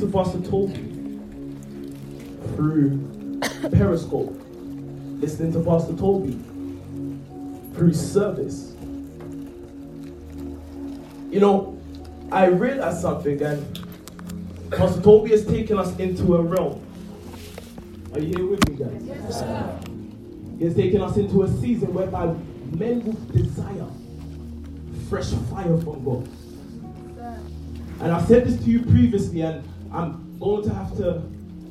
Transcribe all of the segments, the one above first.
to Pastor Tobi through Periscope, listening to Pastor Tobi through service. You know, I realized something, and Pastor Tobi has taken us into a realm. Are you here with me, guys? Yes, He has taken us into a season whereby men will desire fresh fire from God. And I've said this to you previously, and I'm going to have to.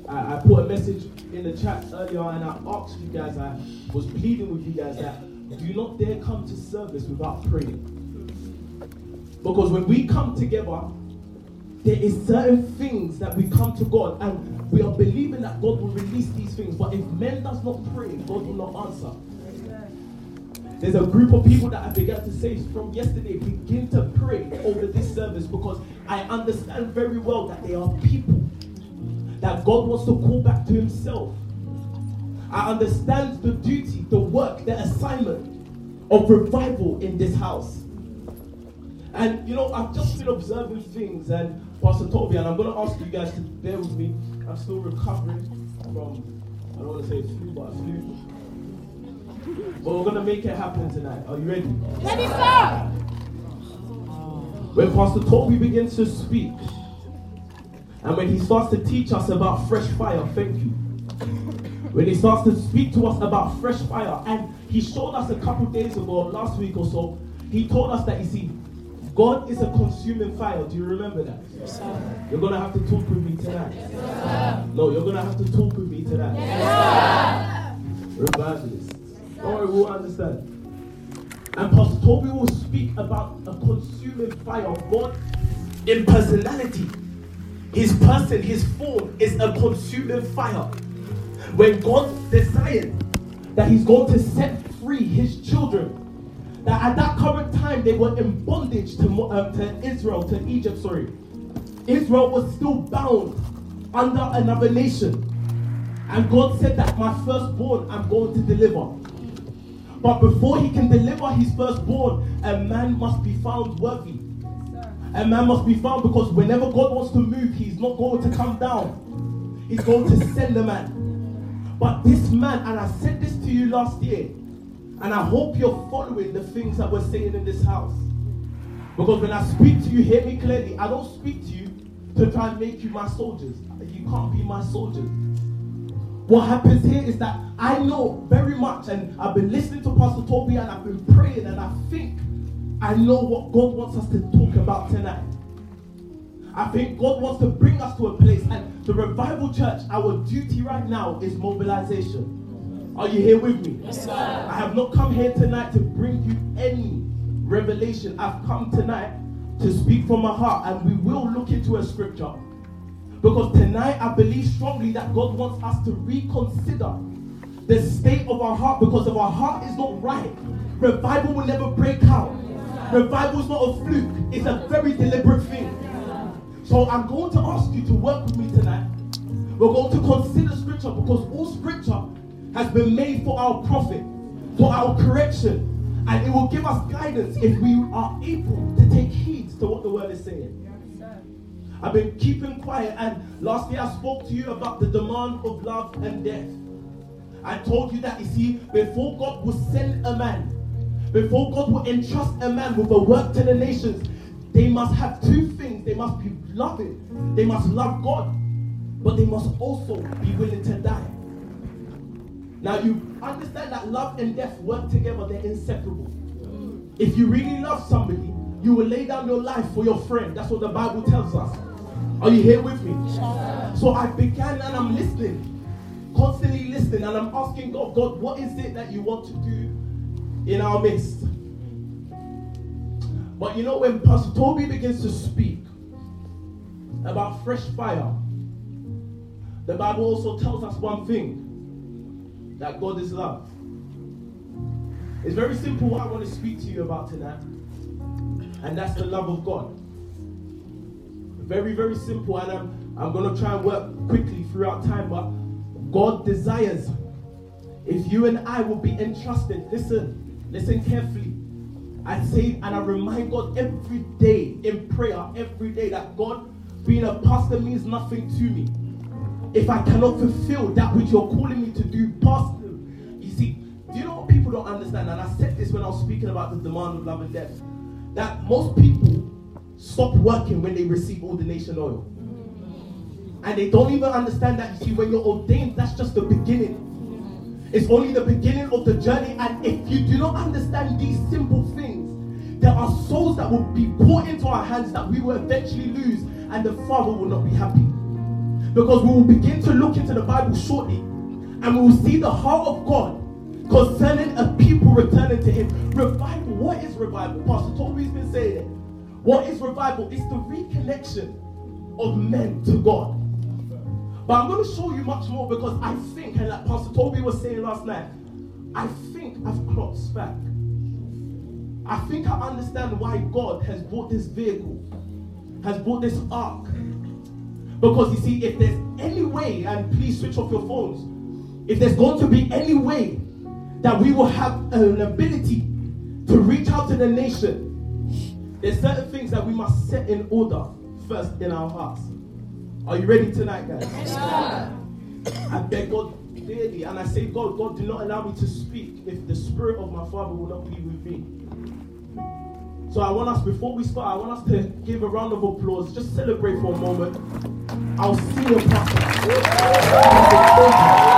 I, I put a message in the chat earlier, and I asked you guys, I was pleading with you guys that do not dare come to service without praying. Because when we come together, there is certain things that we come to God and we are believing that God will release these things. But if men does not pray, God will not answer. There's a group of people that I began to say from yesterday, begin to pray over this service because I understand very well that there are people that God wants to call back to Himself. I understand the duty, the work, the assignment of revival in this house. And you know, I've just been observing things, and Pastor Tobi, and I'm going to ask you guys to bear with me. I'm still recovering from, I don't want to say flu, but flu. But we're going to make it happen tonight. Are you ready? Ready, sir. When Pastor Tobi begins to speak, and when he starts to teach us about fresh fire, thank you. When he starts to speak to us about fresh fire, and he showed us a couple days ago, last week or so, he told us that you see, God is a consuming fire. Do you remember that? Yes, sir. You're gonna have to talk with me tonight. Yes, no, you're gonna have to talk with me tonight. Yes, sir. Revivalists. Don't we'll understand. And Pastor Tobi will speak about a consuming fire of God in personality. His person, his form is a consuming fire. When God decided that He's going to set free His children, that at that current time they were in bondage to, um, to Israel, to Egypt, sorry. Israel was still bound under another nation. And God said that my firstborn I'm going to deliver. But before he can deliver his firstborn, a man must be found worthy. A man must be found because whenever God wants to move, he's not going to come down. He's going to send a man. But this man, and I said this to you last year, and I hope you're following the things that we're saying in this house. Because when I speak to you, hear me clearly. I don't speak to you to try and make you my soldiers. You can't be my soldiers. What happens here is that I know very much, and I've been listening to Pastor Tobi and I've been praying, and I think I know what God wants us to talk about tonight. I think God wants to bring us to a place, and the revival church, our duty right now is mobilization. Are you here with me? Yes, sir. I have not come here tonight to bring you any revelation. I've come tonight to speak from my heart, and we will look into a scripture. Because tonight I believe strongly that God wants us to reconsider the state of our heart because if our heart is not right, revival will never break out. Revival is not a fluke, it's a very deliberate thing. So I'm going to ask you to work with me tonight. We're going to consider scripture because all scripture has been made for our profit, for our correction, and it will give us guidance if we are able to take heed to what the word is saying. I've been keeping quiet, and last year I spoke to you about the demand of love and death. I told you that you see, before God will send a man, before God will entrust a man with a work to the nations, they must have two things. They must be loving, they must love God, but they must also be willing to die. Now you understand that love and death work together, they're inseparable. If you really love somebody, you will lay down your life for your friend. That's what the Bible tells us. Are you here with me? So I began and I'm listening, constantly listening, and I'm asking God, God, what is it that you want to do in our midst? But you know, when Pastor Tobi begins to speak about fresh fire, the Bible also tells us one thing that God is love. It's very simple what I want to speak to you about tonight, and that's the love of God. Very, very simple, and I'm, I'm going to try and work quickly throughout time, but God desires if you and I will be entrusted, listen, listen carefully. I say and I remind God every day in prayer, every day that God, being a pastor means nothing to me if I cannot fulfill that which you're calling me to do, pastor. You see, do you know what people don't understand? And I said this when I was speaking about the demand of love and death. That most people stop working when they receive ordination oil. And they don't even understand that. You see, when you're ordained, that's just the beginning. It's only the beginning of the journey. And if you do not understand these simple things, there are souls that will be put into our hands that we will eventually lose, and the Father will not be happy. Because we will begin to look into the Bible shortly, and we will see the heart of God concerning a people returning to Him. Revival, what is revival? Pastor Tobi's been saying it. What is revival? It's the reconnection of men to God. But I'm going to show you much more because I think, and like Pastor Tobi was saying last night, I think I've clocked back. I think I understand why God has brought this vehicle, has brought this ark. Because you see, if there's any way, and please switch off your phones, if there's going to be any way that we will have an ability to reach out to the nation, there's certain things that we must set in order first in our hearts. Are you ready tonight, guys? Yes, I beg God daily, and I say, God, God, do not allow me to speak if the spirit of my Father will not be with me. So I want us, before we start, I want us to give a round of applause. Just celebrate for a moment. I'll see you, There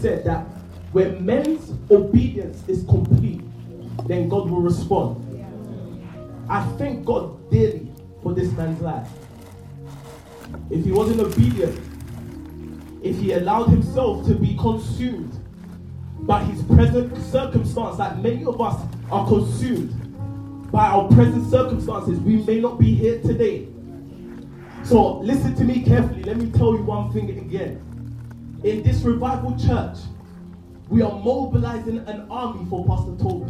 said that when men's obedience is complete, then God will respond. I thank God daily for this man's life. If he wasn't obedient, if he allowed himself to be consumed by his present circumstance, like many of us are consumed by our present circumstances, we may not be here today. So listen to me carefully. Let me tell you one thing again. In this revival church, we are mobilizing an army for Pastor Tobi.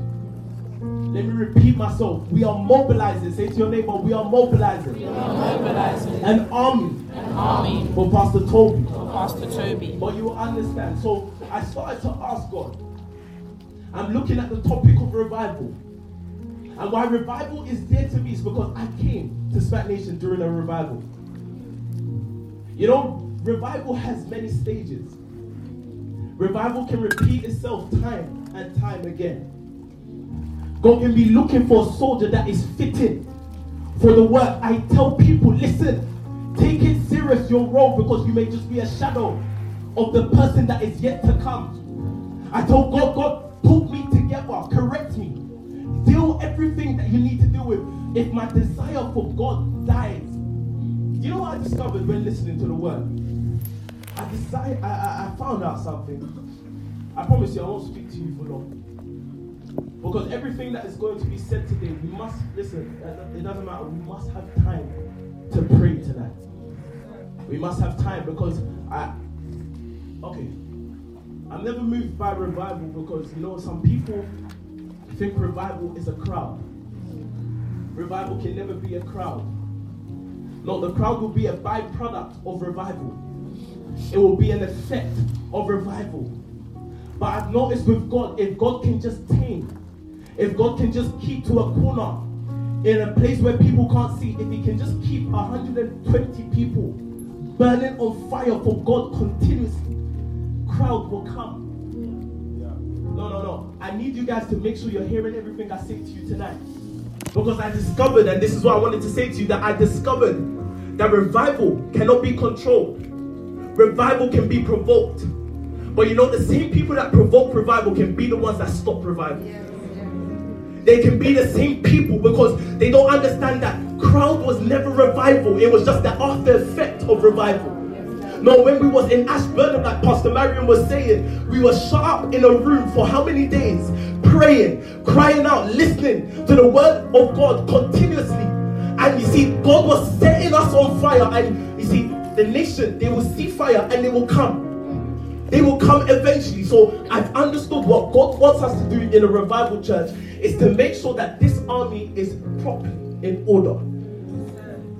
Let me repeat myself. We are mobilizing. Say to your neighbor, we are mobilizing. We are mobilizing an army, an army for Pastor Tobi. for Pastor Tobi. But you will understand. So I started to ask God. I'm looking at the topic of revival. And why revival is dear to me is because I came to SPAC Nation during a revival. You know, revival has many stages. Revival can repeat itself time and time again. God can be looking for a soldier that is fitted for the work. I tell people, listen, take it serious your role because you may just be a shadow of the person that is yet to come. I told God, God, put me together, correct me, deal everything that you need to deal with. If my desire for God dies, you know what I discovered when listening to the word? I decided, I, I, I found out something. I promise you, I won't speak to you for long. Because everything that is going to be said today, we must, listen, it doesn't matter, we must have time to pray tonight. We must have time because I, okay, I'm never moved by revival because, you know, some people think revival is a crowd. Revival can never be a crowd. No, the crowd will be a byproduct of revival. It will be an effect of revival. But I've noticed with God, if God can just tame, if God can just keep to a corner in a place where people can't see, if He can just keep 120 people burning on fire for God continuously, crowd will come. No, no, no. I need you guys to make sure you're hearing everything I say to you tonight. Because I discovered, and this is what I wanted to say to you, that I discovered that revival cannot be controlled. Revival can be provoked. But you know, the same people that provoke revival can be the ones that stop revival. They can be the same people because they don't understand that crowd was never revival. It was just the after effect of revival. No, when we was in Ashburn, like Pastor Marion was saying, we were shut up in a room for how many days? Praying, crying out, listening to the word of God continuously. And you see, God was setting us on fire. And you see, the nation, they will see fire and they will come. They will come eventually. So I've understood what God wants us to do in a revival church is to make sure that this army is properly in order.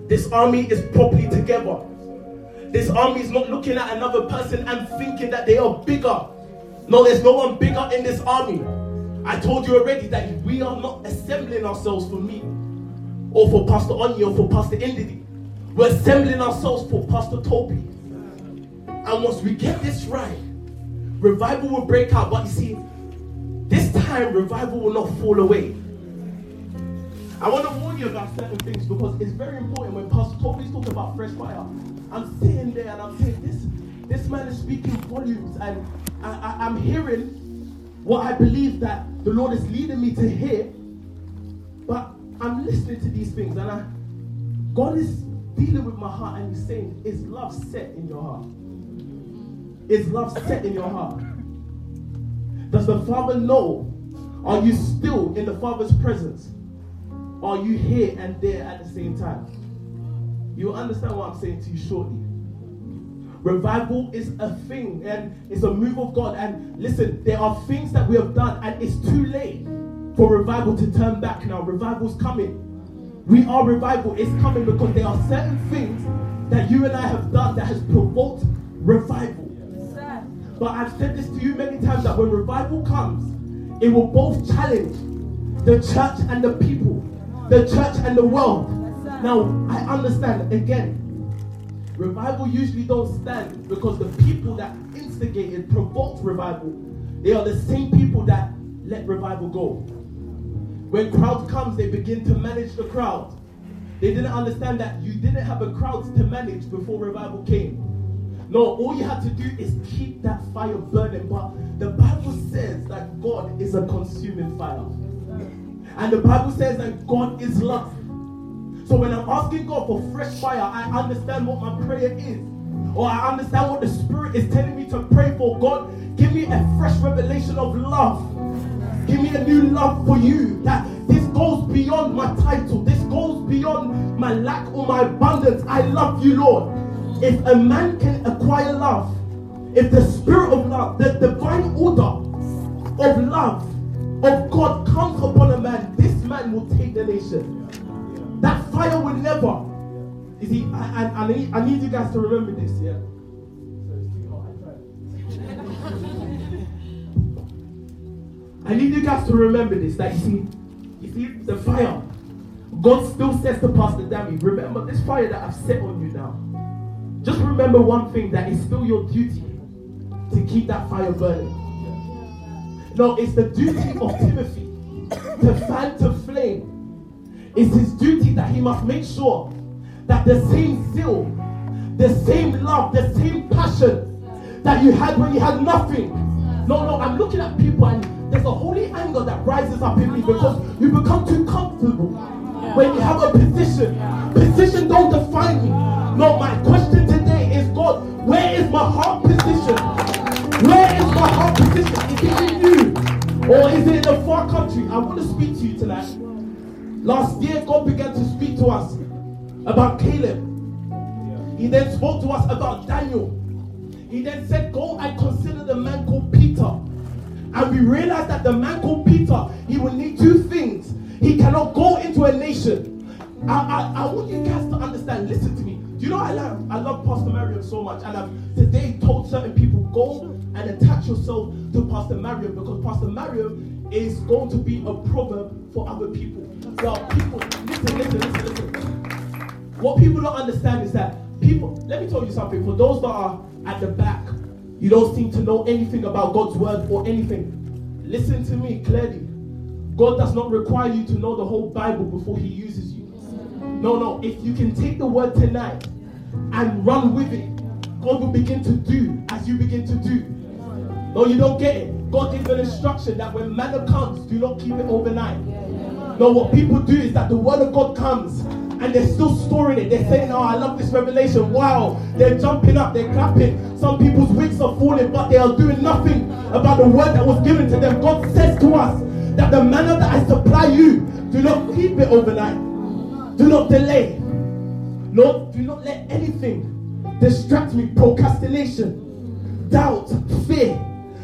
This army is properly together. This army is not looking at another person and thinking that they are bigger. No, there's no one bigger in this army. I told you already that we are not assembling ourselves for me or for Pastor Anya or for Pastor Indidi. We're assembling ourselves for Pastor Tobi. And once we get this right, revival will break out. But you see, this time revival will not fall away. I want to warn you about certain things because it's very important when Pastor Tobi's talking about fresh fire. I'm sitting there and I'm saying, this, this man is speaking volumes, and I, I, I'm hearing what I believe that the Lord is leading me to hear. But I'm listening to these things, and I, God is dealing with my heart, and He's saying, Is love set in your heart? Is love set in your heart? Does the Father know? Are you still in the Father's presence? Are you here and there at the same time? You understand what I'm saying to you shortly. Revival is a thing and it's a move of God. And listen, there are things that we have done, and it's too late for revival to turn back now. Revival's coming. We are revival. It's coming because there are certain things that you and I have done that has provoked revival. But I've said this to you many times that when revival comes, it will both challenge the church and the people, the church and the world. Now, I understand again, revival usually don't stand because the people that instigated, provoked revival, they are the same people that let revival go. When crowds comes, they begin to manage the crowd. They didn't understand that you didn't have a crowd to manage before revival came. No, all you had to do is keep that fire burning. But the Bible says that God is a consuming fire. And the Bible says that God is love. So when I'm asking God for fresh fire, I understand what my prayer is. Or I understand what the Spirit is telling me to pray for. God, give me a fresh revelation of love. Give me a new love for you. That this goes beyond my title. This goes beyond my lack or my abundance. I love you, Lord. If a man can acquire love, if the spirit of love, the divine order of love of God comes upon a man, this man will take the nation. That fire will never. You see, I, I, I, need, I need you guys to remember this, yeah? I need you guys to remember this. That you see, you see the fire. God still says to Pastor Dammy, remember this fire that I've set on you now. Just remember one thing that is still your duty to keep that fire burning. No, it's the duty of Timothy to fan to flame. It's his duty that he must make sure that the same zeal, the same love, the same passion that you had when you had nothing. No, no, I'm looking at people and there's a holy anger that rises up in me because you become too comfortable when you have a position. Position don't define me. No, my question today is God, where is my heart position? Where is my heart position? Is it in you? Or is it in a far country? I want to speak to you tonight. Last year, God began to speak to us about Caleb. He then spoke to us about Daniel. He then said, Go and consider the man. And we realize that the man called Peter, he will need two things. He cannot go into a nation. I, I, I want you guys to understand, listen to me. Do you know I love I love Pastor Marion so much, and I've today told certain people go and attach yourself to Pastor Marion because Pastor Marion is going to be a proverb for other people. There are people, listen, listen, listen, listen. What people don't understand is that people, let me tell you something, for those that are at the back, you don't seem to know anything about God's word or anything. Listen to me clearly. God does not require you to know the whole Bible before He uses you. No, no. If you can take the word tonight and run with it, God will begin to do as you begin to do. No, you don't get it. God gives an instruction that when manna comes, do not keep it overnight. No, what people do is that the word of God comes and they're still storing it. They're saying, Oh, I love this revelation. Wow. They're jumping up, they're clapping. Some people's wigs are falling, but they are doing nothing about the word that was given to them. God says to us that the manna that I supply you, do not keep it overnight. Do not delay. Lord, do not let anything distract me. Procrastination, doubt, fear.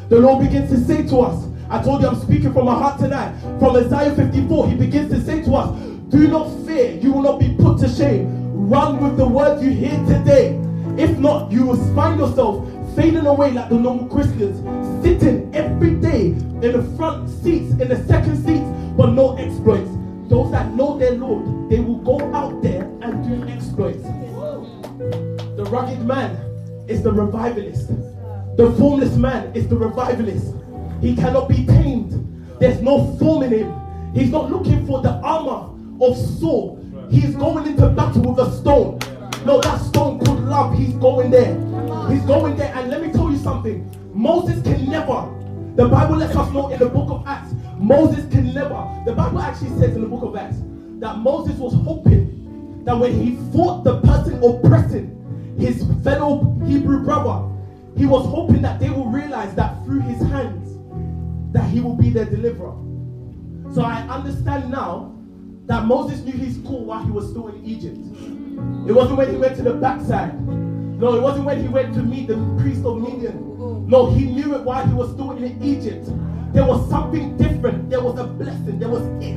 The Lord begins to say to us, I told you I'm speaking from my heart tonight. From Isaiah 54, he begins to say to us, Do not fear, you will not be put to shame. Run with the word you hear today. If not, you will find yourself fading away like the normal Christians, sitting every day in the front seats, in the second seats, but no exploits. Those that know their Lord, they will go out there and do exploits. The rugged man is the revivalist. The formless man is the revivalist. He cannot be tamed. There's no form in him. He's not looking for the armor of Saul. He's going into battle with a stone. No, that stone called love. He's going there. He's going there. And let me tell you something. Moses can never. The Bible lets us know in the book of Acts. Moses can never. The Bible actually says in the book of Acts that Moses was hoping that when he fought the person oppressing his fellow Hebrew brother, he was hoping that they will realize that through his hands that he will be their deliverer. So I understand now that Moses knew his call while he was still in Egypt. It wasn't when he went to the backside. No, it wasn't when he went to meet the priest of Midian. No, he knew it while he was still in Egypt. There was something different. There was a blessing. There was it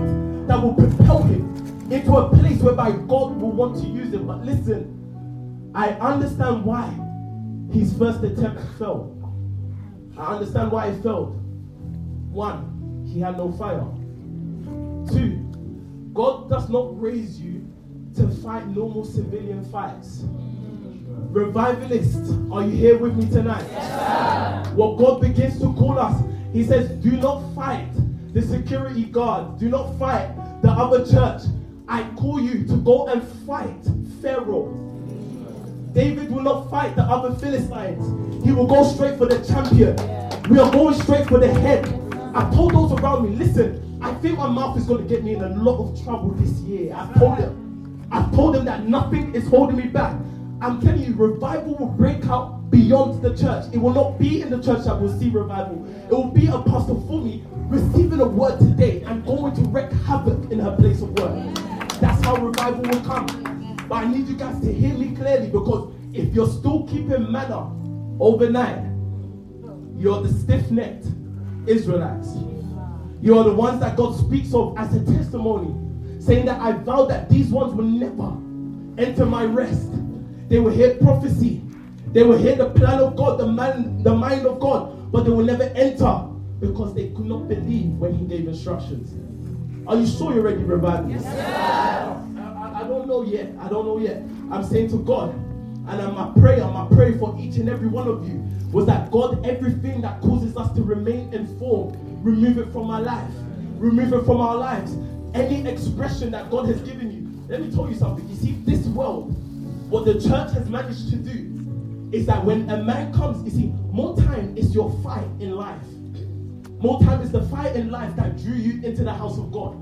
that will propel him into a place whereby God will want to use him. But listen, I understand why his first attempt failed. I understand why it failed. One, he had no fire. Two, God does not raise you to fight normal civilian fights. Revivalists, are you here with me tonight? Yes, what God begins to call us, He says, Do not fight the security guard, do not fight the other church. I call you to go and fight Pharaoh. David will not fight the other Philistines. He will go straight for the champion. We are going straight for the head. I told those around me, listen, I think my mouth is going to get me in a lot of trouble this year. I've told them. I've told them that nothing is holding me back. I'm telling you, revival will break out beyond the church. It will not be in the church that will see revival. It will be Apostle Fumi receiving a word today and going to wreak havoc in her place of work. That's how revival will come. But I need you guys to hear me clearly because if you're still keeping manna overnight, you're the stiff necked Israelites. You are the ones that God speaks of as a testimony, saying that I vow that these ones will never enter my rest. They will hear prophecy, they will hear the plan of God, the man, the mind of God, but they will never enter because they could not believe when He gave instructions. Are you sure you're ready, revival? Yes. I, I don't know yet. I don't know yet. I'm saying to God, and my prayer, my prayer for each and every one of you was that God, everything that causes us to remain informed, remove it from our life. Remove it from our lives. Any expression that God has given you. Let me tell you something. You see, this world, what the church has managed to do is that when a man comes, you see, more time is your fight in life. More time is the fight in life that drew you into the house of God.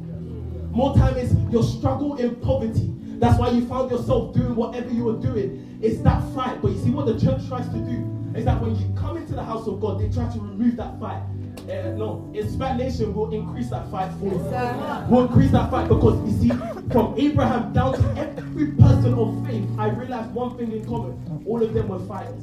More time is your struggle in poverty. That's why you found yourself doing whatever you were doing. It's that fight. But you see, what the church tries to do is that when you come into the house of God, they try to remove that fight. Uh, no, Inspired Nation will increase that fight for you. Will increase that fight because you see, from Abraham down to every person of faith, I realized one thing in common: all of them were fighters.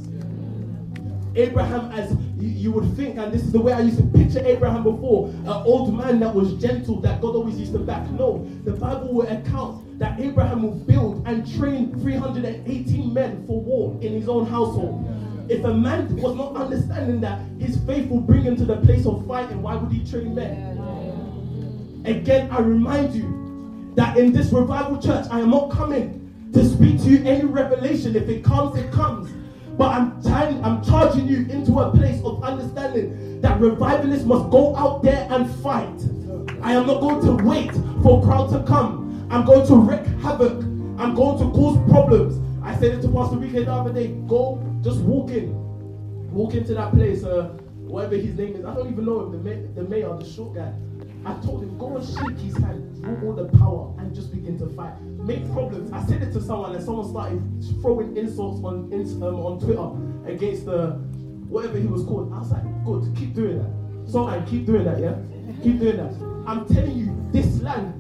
Abraham, as you, you, would think, and this is the way I used to picture Abraham before, an old man that was gentle, that God always used to back. No, the Bible will account that Abraham will build and train 318 men for war in his own household. If a man was not understanding that his faith will bring him to the place of fighting, why would he train men? Again, I remind you that in this revival church, I am not coming to speak to you any revelation. If it comes, it comes. But I'm trying, I'm charging you into a place of understanding that revivalists must go out there and fight. I am not going to wait for a crowd to come. I'm going to wreak havoc. I'm going to cause problems. I said it to Pastor Rike the other day. Go, just walk in. Walk into that place, uh, whatever his name is. I don't even know him, the, may, the mayor, the short guy. I told him, go and shake his hand, draw all the power, and just begin to fight. Make problems. I said it to someone, and someone started throwing insults on um, on Twitter against the whatever he was called. I was like, good, keep doing that. So I keep doing that, yeah? Keep doing that. I'm telling you, this land,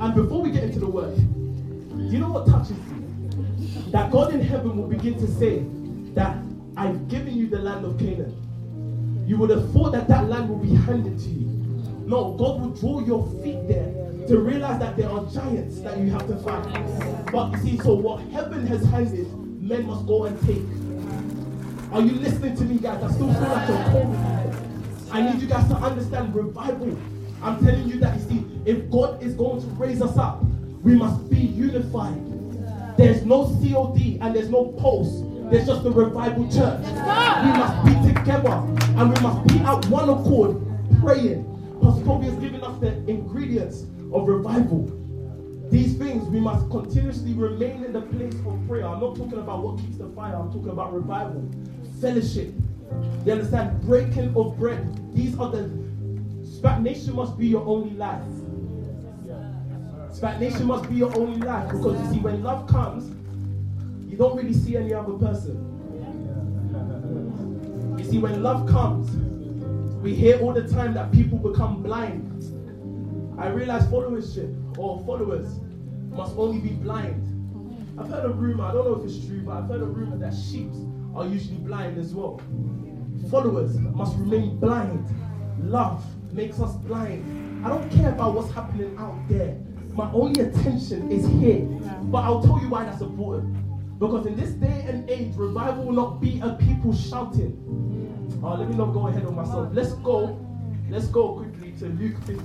and before we get into the word, you know what touches me? That God in heaven will begin to say that I've given you the land of Canaan. You would have thought that that land will be handed to you. No, God will draw your feet there to realize that there are giants that you have to fight. But you see, so what heaven has handed, men must go and take. Are you listening to me, guys? I still feel like you're cold. I need you guys to understand revival. I'm telling you that you see, if God is going to raise us up, we must be unified. There's no COD and there's no post. There's just the revival church. We must be together and we must be at one accord praying. Pastor Tobi has given us the ingredients of revival. These things we must continuously remain in the place of prayer. I'm not talking about what keeps the fire, I'm talking about revival, fellowship. You understand? Breaking of bread. These are the stagnation must be your only life. Stagnation must be your only life because you see, when love comes, you don't really see any other person. You see, when love comes, we hear all the time that people become blind. I realize followership or followers must only be blind. I've heard a rumor, I don't know if it's true, but I've heard a rumor that sheep are usually blind as well. Followers must remain blind. Love makes us blind. I don't care about what's happening out there. My only attention is here. But I'll tell you why that's important. Because in this day and age, revival will not be a people shouting. Oh, let me not go ahead of myself. Let's go. Let's go quickly to Luke 15.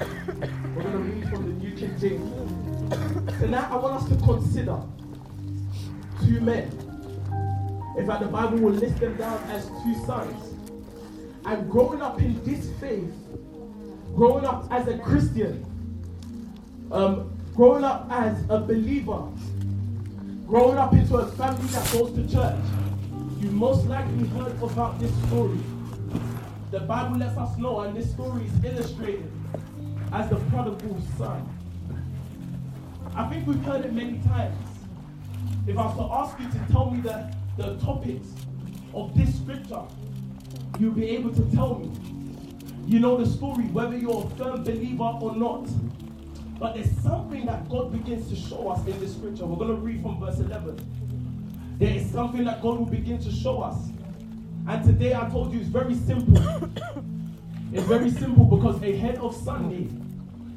We're going to read from the New King James. Tonight, I want us to consider two men. In fact, the Bible will list them down as two sons. And growing up in this faith, growing up as a Christian, um, growing up as a believer, growing up into a family that goes to church, you most likely heard about this story. The Bible lets us know, and this story is illustrated as the prodigal son. I think we've heard it many times. If I was to ask you to tell me the, the topics of this scripture, you'll be able to tell me. You know the story, whether you're a firm believer or not. But there's something that God begins to show us in the scripture. We're going to read from verse 11. There is something that God will begin to show us. And today I told you it's very simple. it's very simple because ahead of Sunday,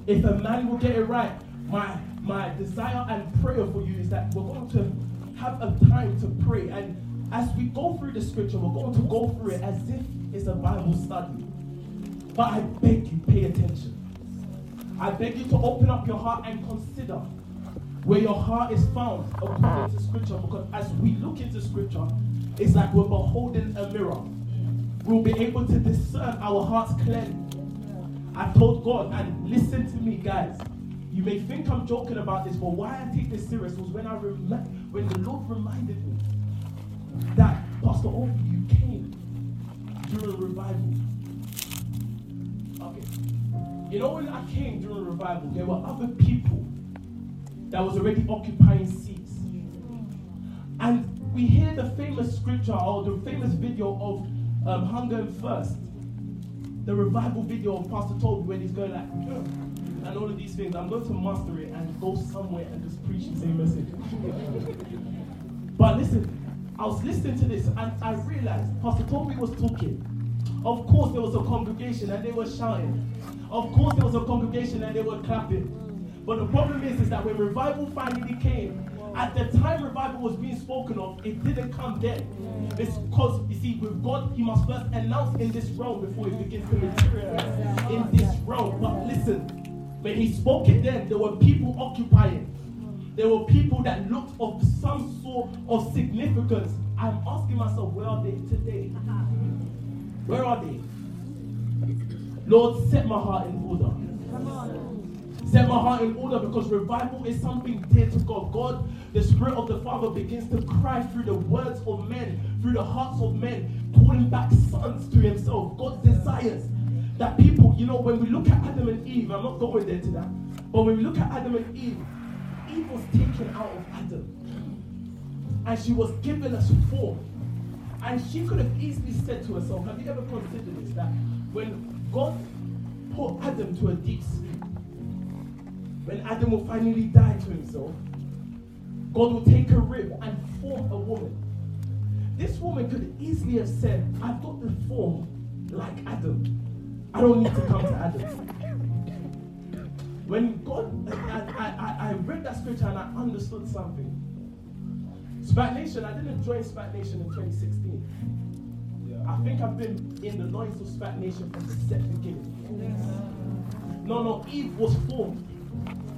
if a man will get it right, my my desire and prayer for you is that we're going to have a time to pray. And as we go through the scripture, we're going to go through it as if it's a Bible study. But I beg you, pay attention. I beg you to open up your heart and consider where your heart is found according to scripture. Because as we look into scripture, it's like we're beholding a mirror. We'll be able to discern our hearts clearly. I told God, and listen to me, guys. You may think I'm joking about this, but why I take this serious was when I rem- when the Lord reminded me that Pastor Ovi, you came during revival. Okay. You know when I came during revival, there were other people that was already occupying seats. And we hear the famous scripture or the famous video of um, Hunger and Thirst. The revival video of Pastor Tobi when he's going like, and all of these things. I'm going to master it and go somewhere and just preach the same message. but listen, I was listening to this and I realized Pastor Tobi was talking. Of course, there was a congregation and they were shouting. Of course, there was a congregation and they were clapping. But the problem is, is that when revival finally came, at the time revival was being spoken of, it didn't come then. It's because, you see, with God, He must first announce in this realm before He begins to materialize in this realm. But listen, when He spoke it then, there were people occupying. There were people that looked of some sort of significance. I'm asking myself, where are they today? Where are they? Lord, set my heart in order. Set my heart in order because revival is something dear to God. God, the Spirit of the Father begins to cry through the words of men, through the hearts of men, calling back sons to Himself. God desires that people, you know, when we look at Adam and Eve, I'm not going there to that, but when we look at Adam and Eve, Eve was taken out of Adam and she was given us form. And she could have easily said to herself, Have you ever considered this? That when God put Adam to a deep sleep, when Adam will finally die to himself, God will take a rib and form a woman. This woman could easily have said, I've got the form like Adam. I don't need to come to Adam. When God, I, I, I, read that scripture and I understood something. SPAC Nation, I didn't join SPAC Nation in 2016. I think I've been in the noise of SPAC Nation from the set beginning. No, no, Eve was formed.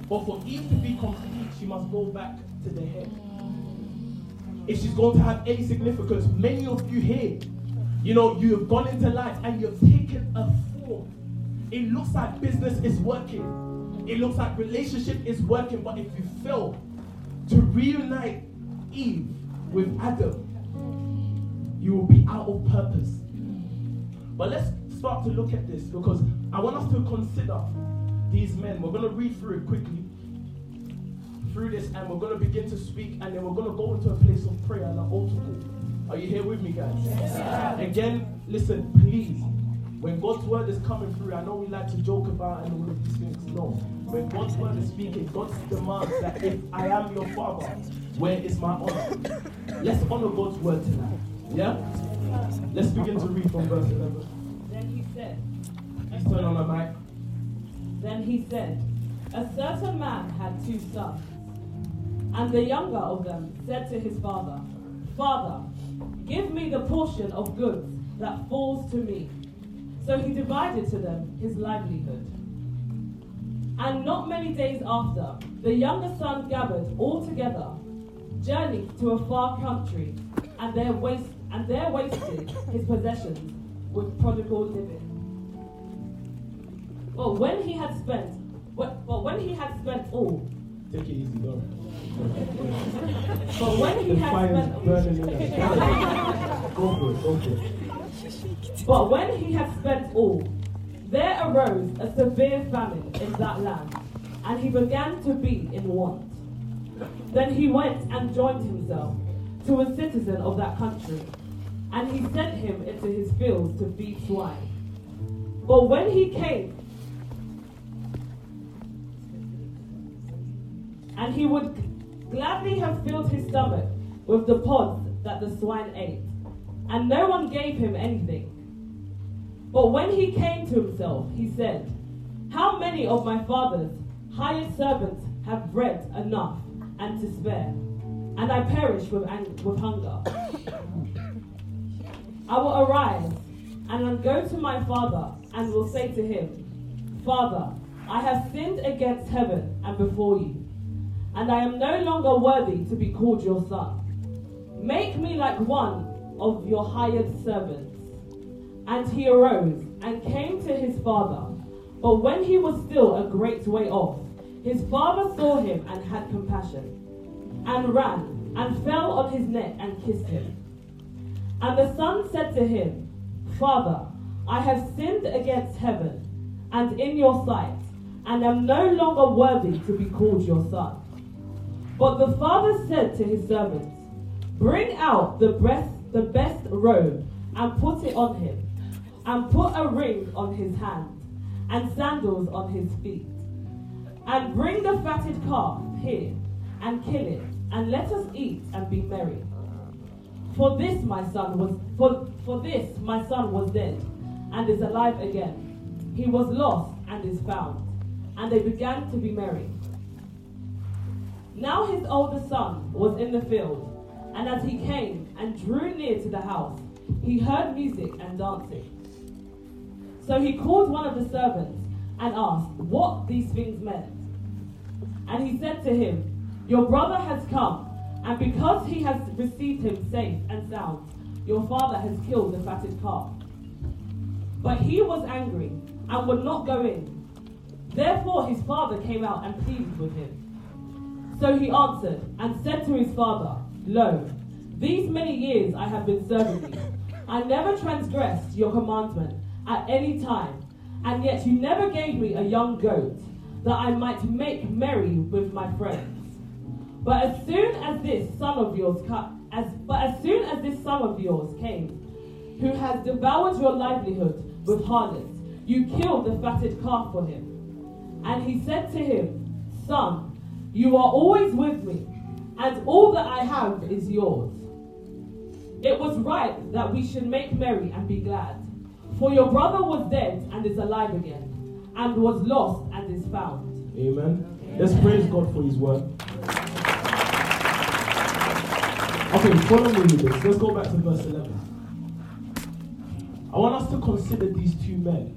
But for Eve to be complete, she must go back to the head. Mm. If she's going to have any significance, many of you here, you know, you have gone into life and you've taken a form. It looks like business is working. It looks like relationship is working, but if you fail to reunite Eve with Adam, you will be out of purpose. But let's start to look at this because I want us to consider these men. We're going to read through it quickly. Through this, and we're going to begin to speak, and then we're going to go into a place of prayer and an altar call. Are you here with me, guys? Yes, Again, listen, please. When God's word is coming through, I know we like to joke about and all of these things. No. When God's word is speaking, God demands that if I am your father, where is my honor? Let's honor God's word tonight. Yeah? Let's begin to read from verse 11. Then he said, Please turn on the mic. Then he said, A certain man had two sons. And the younger of them said to his father, Father, give me the portion of goods that falls to me. So he divided to them his livelihood. And not many days after, the younger son gathered all together, journeyed to a far country, and there waste and there wasted his possessions with prodigal living. But when he had spent, but but when he had spent all, Take it easy, go. but when he The had spent, burning. Go for it, go for it. but when he had spent all, there arose a severe famine in that land, and he began to be in want. Then he went and joined himself to a citizen of that country, and he sent him into his fields to feed swine. But when he came, and he would gladly have filled his stomach with the pods that the swine ate, and no one gave him anything. But when he came to himself, he said, How many of my father's hired servants have bread enough and to spare, and I perish with, ang- with hunger? I will arise and go to my father and will say to him, Father, I have sinned against heaven and before you, and I am no longer worthy to be called your son. Make me like one of your hired servants. And he arose and came to his father. But when he was still a great way off, his father saw him and had compassion, and ran and fell on his neck and kissed him. And the son said to him, Father, I have sinned against heaven and in your sight, and am no longer worthy to be called your son. But the father said to his servants, Bring out the best, the best robe and put it on him, and put a ring on his hand and sandals on his feet. And bring the fatted calf here and kill it, and let us eat and be merry. For this my son was for, for this my son was dead and is alive again. He was lost and is found. And they began to be merry. Now his older son was in the field, and as he came and drew near to the house, he heard music and dancing. So he called one of the servants and asked what these things meant. And he said to him, Your brother has come, and because he has received him safe and sound, your father has killed the fatted calf. But he was angry and would not go in. Therefore his father came out and pleaded with him. So he answered and said to his father, Lo, these many years I have been serving you. I never transgressed your commandment at any time, and yet you never gave me a young goat that I might make merry with my friends. But as soon as this son of yours as but as soon as this son of yours came, who has devoured your livelihood with harlots, you killed the fatted calf for him. And he said to him, Son, you are always with me, and all that I have is yours. It was right that we should make merry and be glad. For your brother was dead and is alive again, and was lost and is found. Amen. Let's praise God for His word. Okay, follow me with this. Let's go back to verse 11. I want us to consider these two men.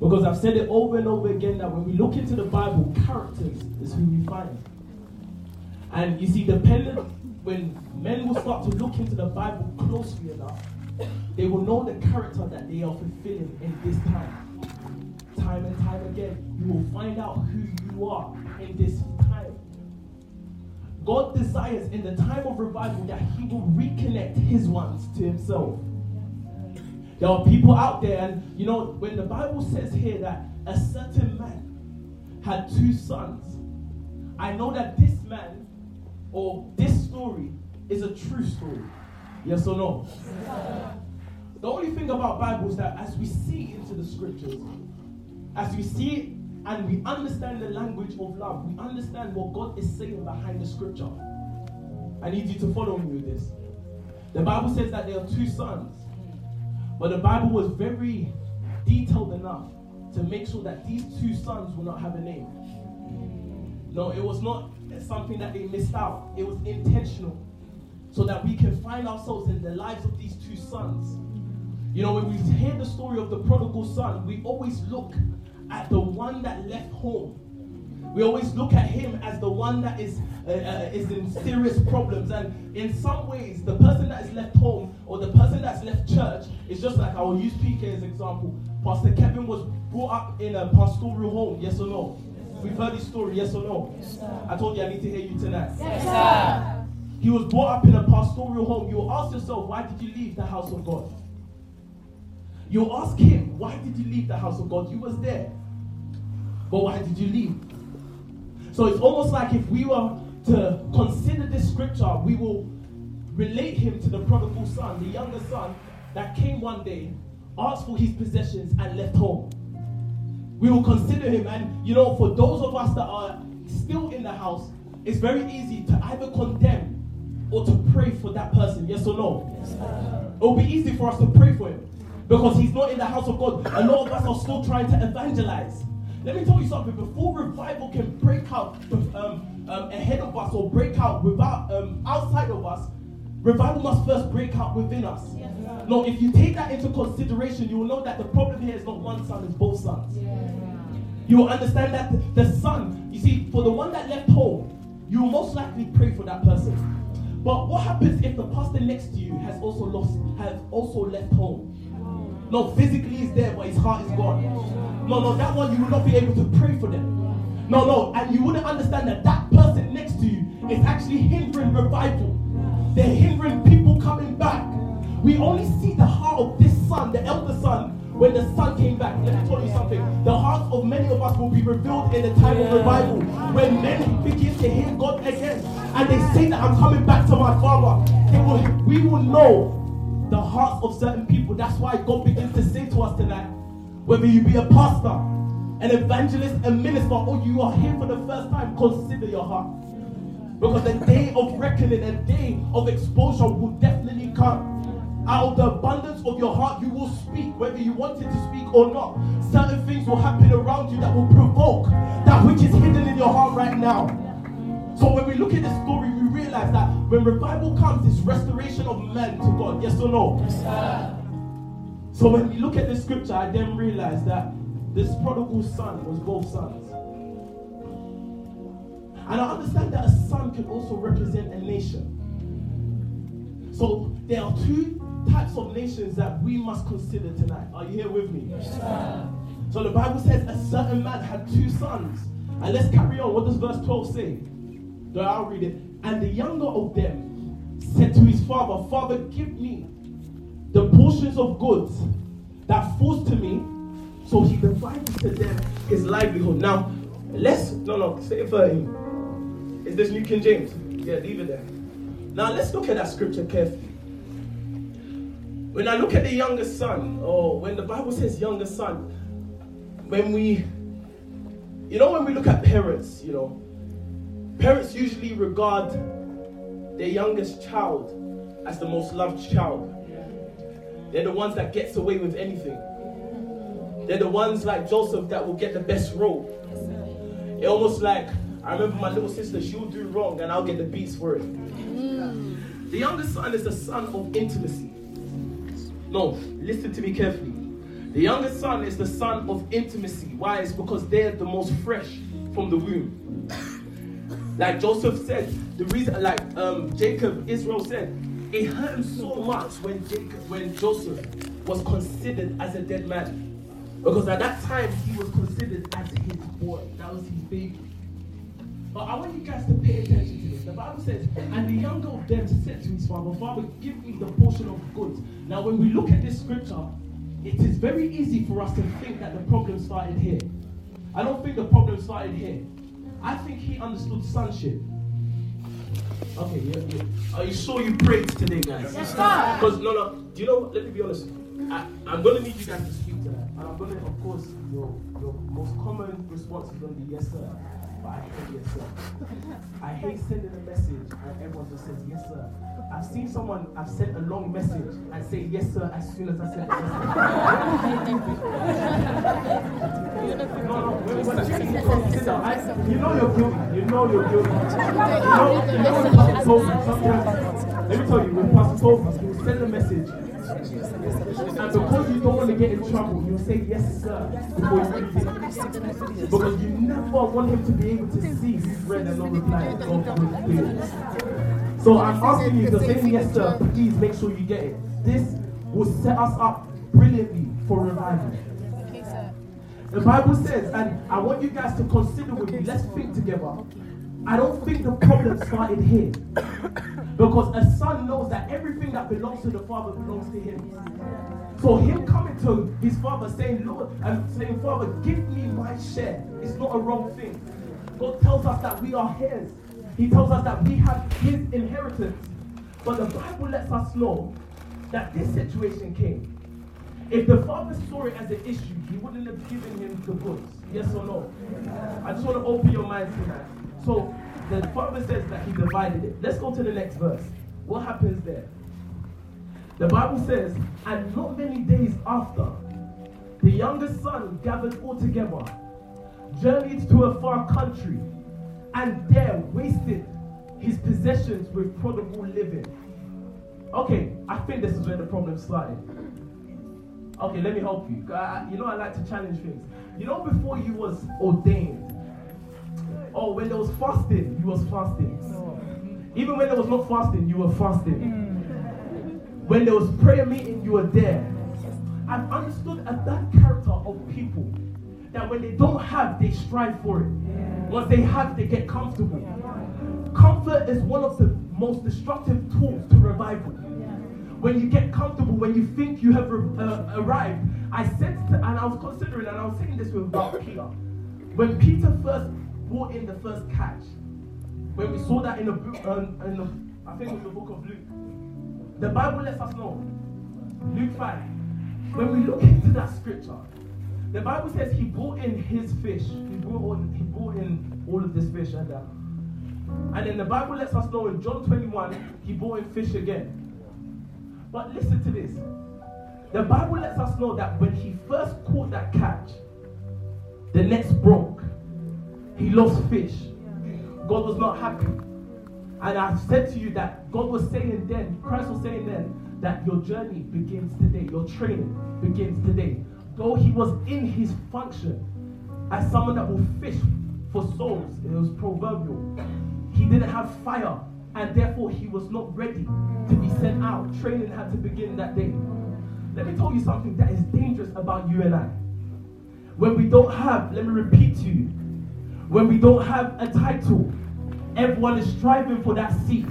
Because I've said it over and over again that when we look into the Bible, characters is who we find. And you see, dependent when men will start to look into the Bible closely enough, they will know the character that they are fulfilling in this time. Time and time again, you will find out who you are in this. God desires in the time of revival that He will reconnect His ones to Himself. There are people out there, and you know, when the Bible says here that a certain man had two sons, I know that this man or this story is a true story. Yes or no? The only thing about Bible is that as we see into the scriptures, as we see and we understand the language of love, we understand what God is saying behind the scripture. I need you to follow me with this. The Bible says that there are two sons, but the Bible was very detailed enough to make sure that these two sons will not have a name. No, it was not something that they missed out, it was intentional so that we can find ourselves in the lives of these two sons. You know, when we hear the story of the prodigal son, we always look at the one that left home. We always look at him as the one that is uh, uh, is in serious problems, and in some ways, the person that is left home or the person that's left church is just like I will use PK as example. Pastor Kevin was brought up in a pastoral home, yes or no? We've heard his story, yes or no? Yes, I told you I need to hear you tonight. Yes, sir. He was brought up in a pastoral home. You will ask yourself, why did you leave the house of God? You ask him, why did you leave the house of God? You was there. But why did you leave? So it's almost like if we were to consider this scripture, we will relate him to the prodigal son, the younger son that came one day, asked for his possessions, and left home. We will consider him, and you know, for those of us that are still in the house, it's very easy to either condemn or to pray for that person. Yes or no? Yes, It will be easy for us to pray for him because he's not in the house of God. A lot of us are still trying to evangelize. Let me tell you something. Before revival can break out um, um, ahead of us or break out without um, outside of us, revival must first break out within us. Yes, no, if you take that into consideration, you will know that the problem here is not one son, it's both sons. You will understand that the son, you see, for the one that left home, you will most likely pray for that person. But what happens if the pastor next to you has also lost, has also left home? No, physically he's there, but his heart is gone. No, no, that one you will not be able to pray for them. No, no, and you wouldn't understand that that person next to you is actually hindering revival. They're hindering people coming back. We only see the heart of this son, the elder son, when the son came back. Let me tell you something. The hearts of many of us will be revealed in the time of revival. When men begin to hear God again and they say that I'm coming back to my father, will, we will know the hearts of certain people. That's why God begins to say to us tonight, whether you be a pastor, an evangelist, a minister, or you are here for the first time, consider your heart. Because the day of reckoning, a day of exposure will definitely come. Out of the abundance of your heart, you will speak, whether you wanted to speak or not. Certain things will happen around you that will provoke that which is hidden in your heart right now. So when we look at this story, we realize that when revival comes, it's restoration of men to God. Yes or no? Yes. So when we look at the scripture, I then realize that this prodigal son was both sons. And I understand that a son can also represent a nation. So there are two types of nations that we must consider tonight. Are you here with me? Yes. So the Bible says a certain man had two sons. And let's carry on. What does verse 12 say? I'll read it. And the younger of them said to his father, Father, give me the portions of goods that falls to me. So he divided to them his livelihood. Now, let's no no say it for him. Is this New King James? Yeah, leave it there. Now let's look at that scripture carefully. When I look at the younger son, or when the Bible says younger son, when we you know when we look at parents, you know, parents usually regard their youngest child as the most loved child. They're the ones that gets away with anything. They're the ones like Joseph that will get the best role. It almost like I remember my little sister, she'll do wrong and I'll get the beats for it. The youngest son is the son of intimacy. No, listen to me carefully. The youngest son is the son of intimacy. Why? It's because they're the most fresh from the womb. Like Joseph said, the reason, like um, Jacob, Israel said, it hurt him so much when Jacob, when Joseph was considered as a dead man. Because at that time he was considered as his boy. That was his baby. But I want you guys to pay attention to this. The Bible says, and the younger of them said to his father, Father, give me the portion of goods. Now, when we look at this scripture, it is very easy for us to think that the problem started here. I don't think the problem started here. I think he understood sonship. Okay, yeah, yeah. Are you sure you prayed today, guys? Yes, sir. Because no, no. Do you know? what? Let me be honest. I, I'm going to need you guys to speak to that, and I'm going to, of course, your your most common response is going to be yes, sir. But I hate yes, sir. I hate sending a message and everyone just says yes, sir. I've seen someone I've sent a long message and say yes, sir as soon as I send it. no, no. When you know you're guilty. You know you're guilty. You know, you know when Pastor told me sometimes. Let me tell you, when Pastor told me, he will send a message. And because you don't want to get in trouble, you will say yes, sir, before you read it. Because you never want him to be able to see you've read and not replied. God will do it. So I'm asking you, if you're saying yes, sir, please make sure you get it. This will set us up brilliantly for revival. The Bible says, and I want you guys to consider with me, let's think together. I don't think the problem started here. Because a son knows that everything that belongs to the father belongs to him. So him coming to his father saying, Lord, and saying, Father, give me my share. It's not a wrong thing. God tells us that we are his. He tells us that we have his inheritance. But the Bible lets us know that this situation came. If the father saw it as an issue, he wouldn't have given him the goods. Yes or no? I just want to open your minds tonight. So the father says that he divided it. Let's go to the next verse. What happens there? The Bible says, and not many days after, the youngest son gathered all together, journeyed to a far country, and there wasted his possessions with prodigal living. Okay, I think this is where the problem started. Okay, let me help you. Uh, you know, I like to challenge things. You know, before you was ordained, or when there was fasting, you was fasting. Even when there was not fasting, you were fasting. When there was prayer meeting, you were there. I've understood at that character of people that when they don't have, they strive for it. Once they have, they get comfortable. Comfort is one of the most destructive tools to revival. When you get comfortable, when you think you have uh, arrived, I said, to, and I was considering, and I was saying this with about Peter. When Peter first brought in the first catch, when we saw that in the book, um, in the, I think it was the book of Luke, the Bible lets us know. Luke 5. When we look into that scripture, the Bible says he brought in his fish. He brought, on, he brought in all of this fish and that. And then the Bible lets us know in John 21, he brought in fish again. But listen to this. The Bible lets us know that when he first caught that catch, the nets broke. He lost fish. God was not happy. And I said to you that God was saying then, Christ was saying then, that your journey begins today, your training begins today. Though he was in his function as someone that will fish for souls, it was proverbial. He didn't have fire, and therefore he was not ready to be sent out. Training had to begin that day. Let me tell you something that is dangerous about you and I. When we don't have, let me repeat to you, when we don't have a title, everyone is striving for that seat.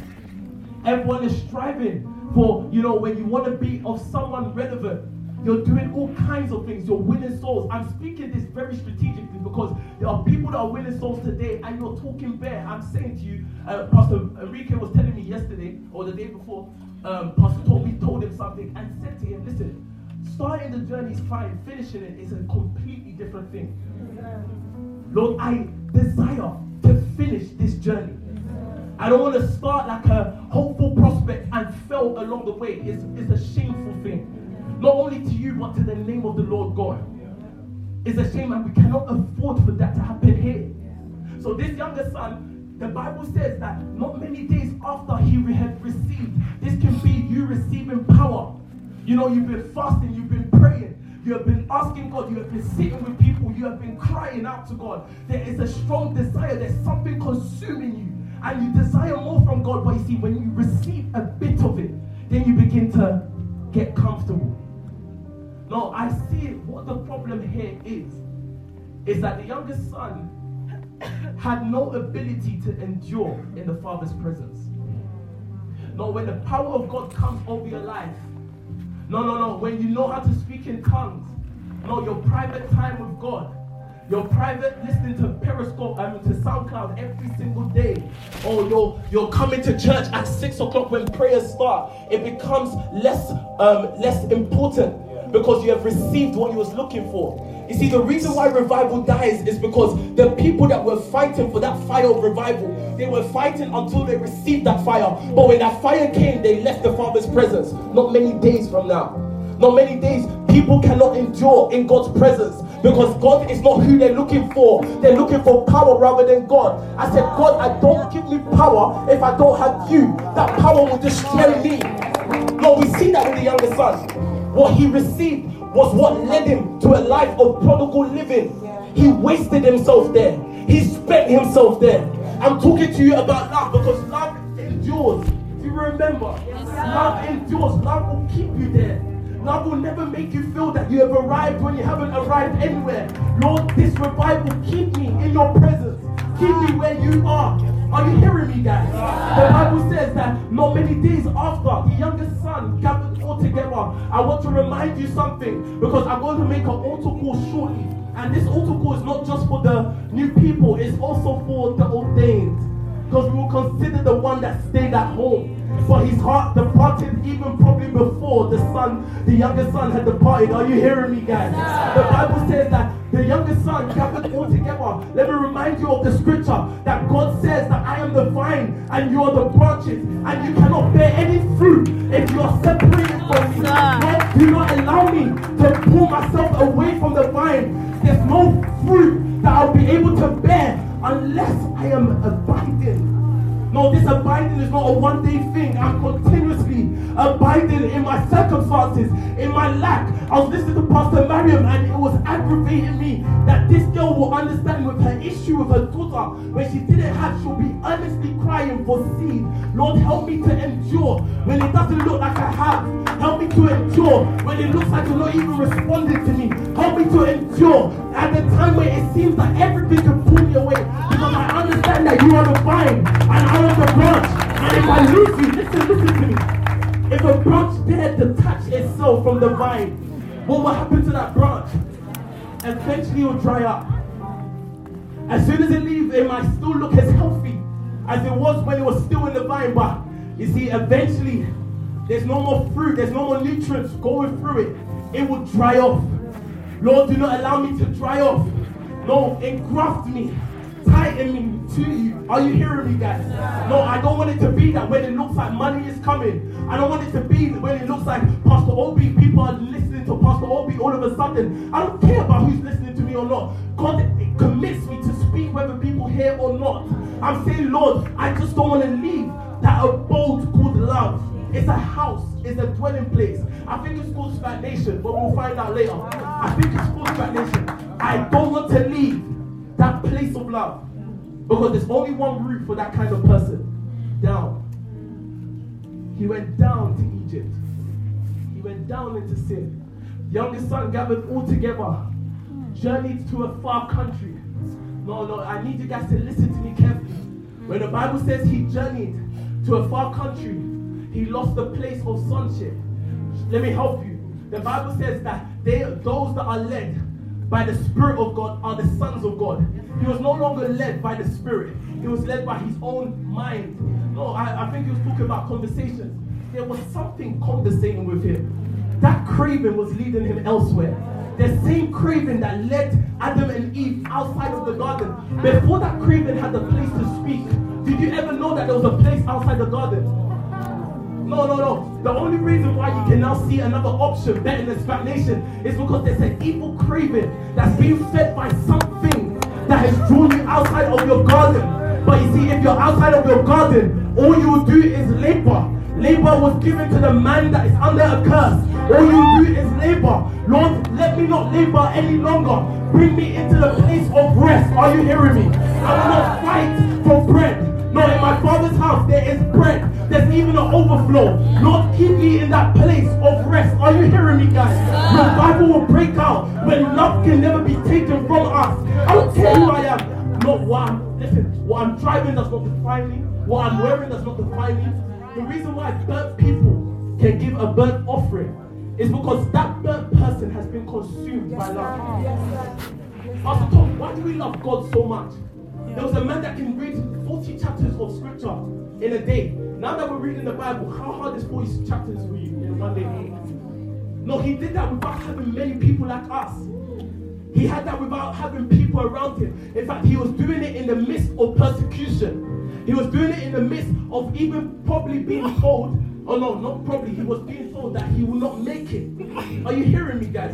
Everyone is striving for, you know, when you want to be of someone relevant, you're doing all kinds of things. You're winning souls. I'm speaking this very strategically because there are people that are winning souls today and you're talking bare. I'm saying to you, uh, Pastor Enrique was telling me yesterday or the day before, um, Pastor told me, told him something and said to him, listen, starting the journey is fine, finishing it is a completely different thing. Lord, I desire to finish this journey. I don't want to start like a hopeful prospect and fail along the way. It's, it's a shameful thing. Not only to you, but to the name of the Lord God. It's a shame and we cannot afford for that to happen here. So this younger son, The Bible says that not many days after he had received, this can be you receiving power. You know, you've been fasting, you've been praying, you have been asking God, you have been sitting with people, you have been crying out to God. There is a strong desire, there's something consuming you, and you desire more from God. But you see, when you receive a bit of it, then you begin to get comfortable. No, I see what the problem here is. Is that the youngest son had no ability to endure in the father's presence. No, when the power of God comes over your life, no, no, no, when you know how to speak in tongues, no, your private time with God, your private listening to Periscope and to SoundCloud every single day, or you're you're coming to church at six o'clock when prayers start, it becomes less um, less important because you have received what you was looking for. You see, the reason why revival dies is because the people that were fighting for that fire of revival, they were fighting until they received that fire. But when that fire came, they left the Father's presence. Not many days from now. Not many days, people cannot endure in God's presence because God is not who they're looking for. They're looking for power rather than God. I said, God, I don't give me power if I don't have you. That power will destroy me. Lord, we see that with the younger son. What he received was what led him to a life of prodigal living. He wasted himself there. He spent himself there. I'm talking to you about love because love endures. Do you remember? love endures. Love will keep you there. Love will never make you feel that you have arrived when you haven't arrived anywhere. Lord, this revival keep me in your presence. Keep me where you are. Are you hearing me, guys? The Bible says that not many days after the youngest son gathered all together. I want to remind you something because I'm going to make an altar call shortly. And this altar call is not just for the new people, it's also for the ordained. Because we will consider the one that stayed at home. But his heart departed even probably before the son, the younger son had departed. Are you hearing me, guys? The Bible says that the younger son gathered all together. Let me remind you of the scripture that God says that I am the vine and you are the branches, and you cannot bear any fruit if you are separated from me. Lord, do not allow me to pull myself away from the vine. There's no fruit that I'll be able to bear unless I am abiding. No, this abiding is not a one day thing. I'm continuously abiding in my circumstances, in my lack. I was listening to Pastor Mariam and it was aggravating me that this girl will understand with her issue with her daughter when she didn't have, she'll be earnestly crying for seed. Lord, help me to endure when it doesn't look like I have. Help me to endure when it looks like you're not even responding to me. Help me to endure at the time where it seems like everything can pull me away because I understand that you are the vine and I am the branch. And if I lose you, listen, listen to me. If a branch dare detach itself from the vine, what will happen to that branch? Eventually it will dry up. As soon as it leaves, it might still look as healthy as it was when it was still in the vine. But you see, eventually there's no more fruit, there's no more nutrients going through it. It will dry off. Lord, do not allow me to dry off. No, engraft me, tighten me to you. Are you hearing me, guys? No, I don't want it to be that when it looks like money is coming. I don't want it to be when it looks like Pastor Obi, people are listening to Pastor Obi all of a sudden. I don't care about who's listening to me or not. God commits me to speak whether people hear or not. I'm saying, Lord, I just don't want to leave that abode called love. It's a house, it's a dwelling place. I think it's called stagnation, but we'll find out later. I think it's called stagnation. I don't want to leave that place of love because there's only one route for that kind of person down. He went down to Egypt, he went down into sin. Youngest son gathered all together, journeyed to a far country. No, no, I need you guys to listen to me carefully. When the Bible says he journeyed to a far country, he lost the place of sonship. Let me help you. The Bible says that they, those that are led by the Spirit of God are the sons of God. He was no longer led by the Spirit, he was led by his own mind. No, I, I think he was talking about conversations. There was something conversating with him. That craving was leading him elsewhere. The same craving that led Adam and Eve outside of the garden. Before that craving had a place to speak, did you ever know that there was a place outside the garden? No, no, no. The only reason why you can now see another option better than stagnation is because there's an evil craving that's being fed by something that has drawn you outside of your garden. But you see, if you're outside of your garden, all you do is labor. Labor was given to the man that is under a curse. All you do is labor. Lord, let me not labor any longer. Bring me into the place of rest. Are you hearing me? I will not fight for bread. No, in my father's house there is bread. There's even an overflow. Lord, keep me in that place of rest. Are you hearing me, guys? Revival will break out when love can never be taken from us. I don't care who I am. Not what I'm, listen, what I'm driving does not define me. What I'm wearing does not define me. The reason why burnt people can give a burnt offering is because that burnt person has been consumed by love. Pastor Tom, why do we love God so much? There was a man that can read 40 chapters of scripture in a day. Now that we're reading the Bible, how hard is 40 chapters for you in one day? No, he did that without having many people like us. He had that without having people around him. In fact, he was doing it in the midst of persecution. He was doing it in the midst of even probably being told Oh no, not probably. He was being told that he will not make it. Are you hearing me, guys?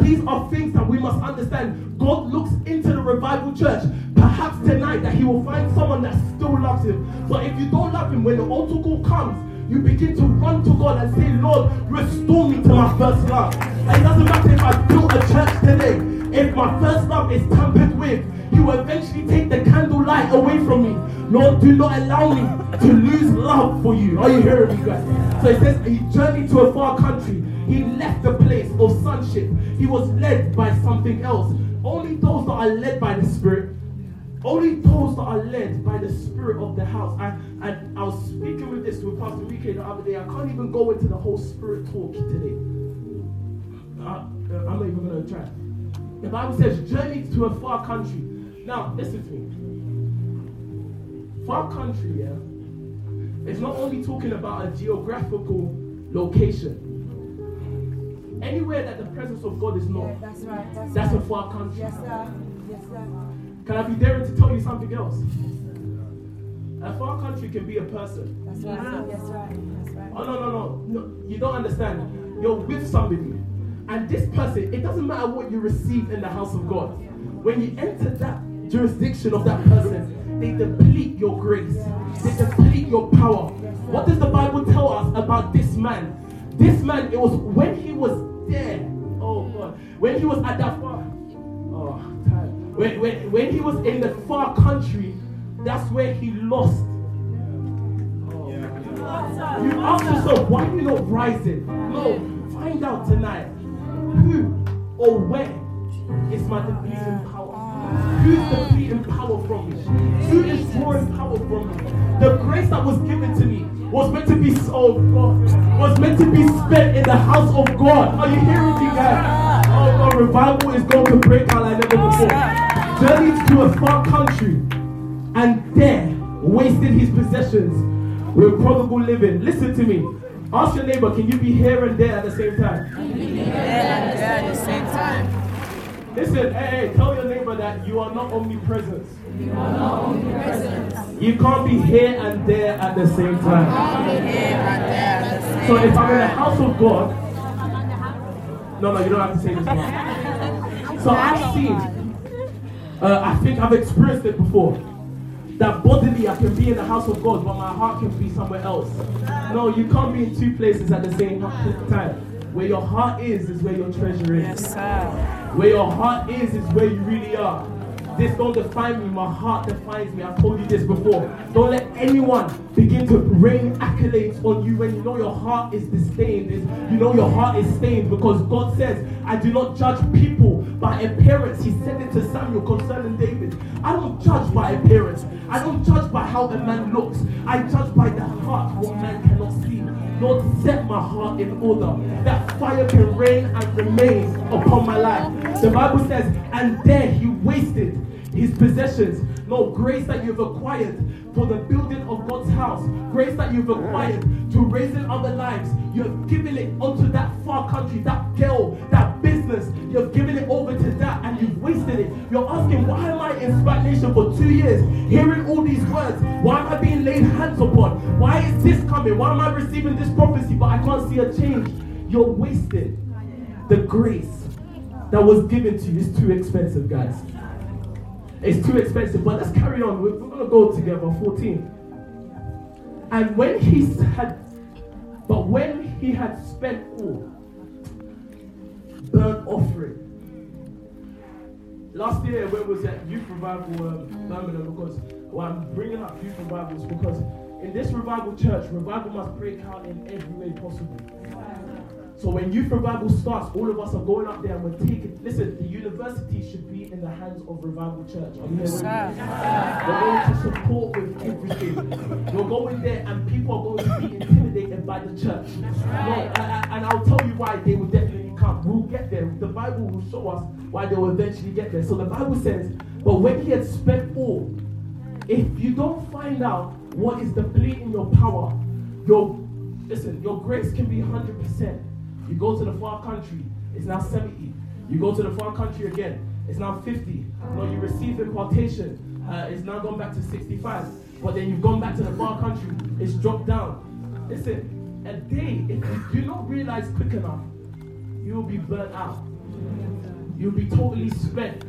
These are things that we must understand. God looks into the revival church. Perhaps tonight that he will find someone that still loves him. But if you don't love him, when the altar call comes, you begin to run to God and say, Lord, restore me to my first love. And it doesn't matter if I built a church today. If my first love is tampered with, Will eventually take the candle light away from me. Lord, do not allow me to lose love for you. Are you hearing me, guys? So it says he journeyed to a far country. He left the place of sonship. He was led by something else. Only those that are led by the Spirit only those that are led by the spirit of the house. I, I, I was speaking with this with Pastor Rike the other day. I can't even go into the whole spirit talk today. Uh, I'm not even going to try. The Bible says, journey to a far country. Now, listen to me. Far country, yeah, it's not only talking about a geographical location. Anywhere that the presence of God is not, Yeah, that's right. That's, that's a far country. Yes, sir. Yes, sir. Can I be daring to tell you something else? A far country can be a person. That's right. Ah. That's right. That's right. Oh no no no no! You don't understand. You're with somebody, and this person. It doesn't matter what you receive in the house of God. When you enter that jurisdiction of that person, they deplete your grace. They deplete your power. What does the Bible tell us about this man? This man. It was when he was there. Oh God! When he was at that far. Oh, I'm. When, when, when he was in the far country, that's where he lost. Oh, you ask yourself, why are you not rising? No, find out tonight who or where is my depleting power. Who's depleting power from me? Who is drawing power from me? The grace that was given to me was meant to be oh God, was meant to be spent in the house of God. Are you hearing me, guys? Oh God, revival is going to break out like never before. Journeyed to a far country and there wasted his possessions with prodigal living. Listen to me. Ask your neighbor, can you be here and there at the same time? Yeah, at the same time. Listen, hey, hey, tell your neighbor that you are not omnipresent. You are not omnipresent. You can't be here and there at the same time. Here and there at the same So if I'm in the house of God, no, no, you don't have to say this one. So I've seen, uh, I think I've experienced it before. That bodily I can be in the house of God, but my heart can be somewhere else. No, you can't be in two places at the same time. Where your heart is, is where your treasure is. Yes, sir. Where your heart is, is where you really are. This don't define me, my heart defines me. I've told you this before. Don't let anyone begin to rain accolades on you when you know your heart is disdained. Is you know your heart is stained because God says, I do not judge people by appearance. He said it to Samuel concerning David. I don't judge by appearance. I don't judge by how a man looks. I judge by the heart, what man cannot see. Lord, set my heart in order. That fire can reign and remain upon my life. The Bible says, and there he wasted his possessions. No grace that you've acquired for the building of God's house, grace that you've acquired to raising other lives. You've given it onto that far country, that girl, that business. You've given it over to that and you've wasted it. You're asking, why am I in stagnation for two years, hearing all these words? Why am I being laid hands upon? Why is this coming? Why am I receiving this prophecy but I can't see a change? You're wasted. The grace that was given to you is too expensive, guys. It's too expensive. But let's carry on. We're, we're gonna go together. 14. And when he had, but when he had spent all, burnt offering. Last year, when was at youth revival um, Birmingham, because well, I'm bringing up youth revivals because in this revival church, revival must break out in every way possible. So when youth revival starts, all of us are going up there and we're taking. Listen, the university should be in the hands of revival church. Are you hearing me? We're going to support with everything. We're going there and people are going to be intimidated by the church. No, and, and- I'll tell you why they will definitely come. We'll get there. The Bible will show us why they will eventually get there. So the Bible says, but when he had spent all, if you don't find out what is depleting your power, your listen, your grace can be 100%. You go to the far country, it's now 70. You go to the far country again, it's now 50. No, you receive impartation, uh, it's now gone back to 65. But then you've gone back to the far country, it's dropped down. Listen, a day, if you do not realize quick enough, you will be burnt out. You'll be totally spent.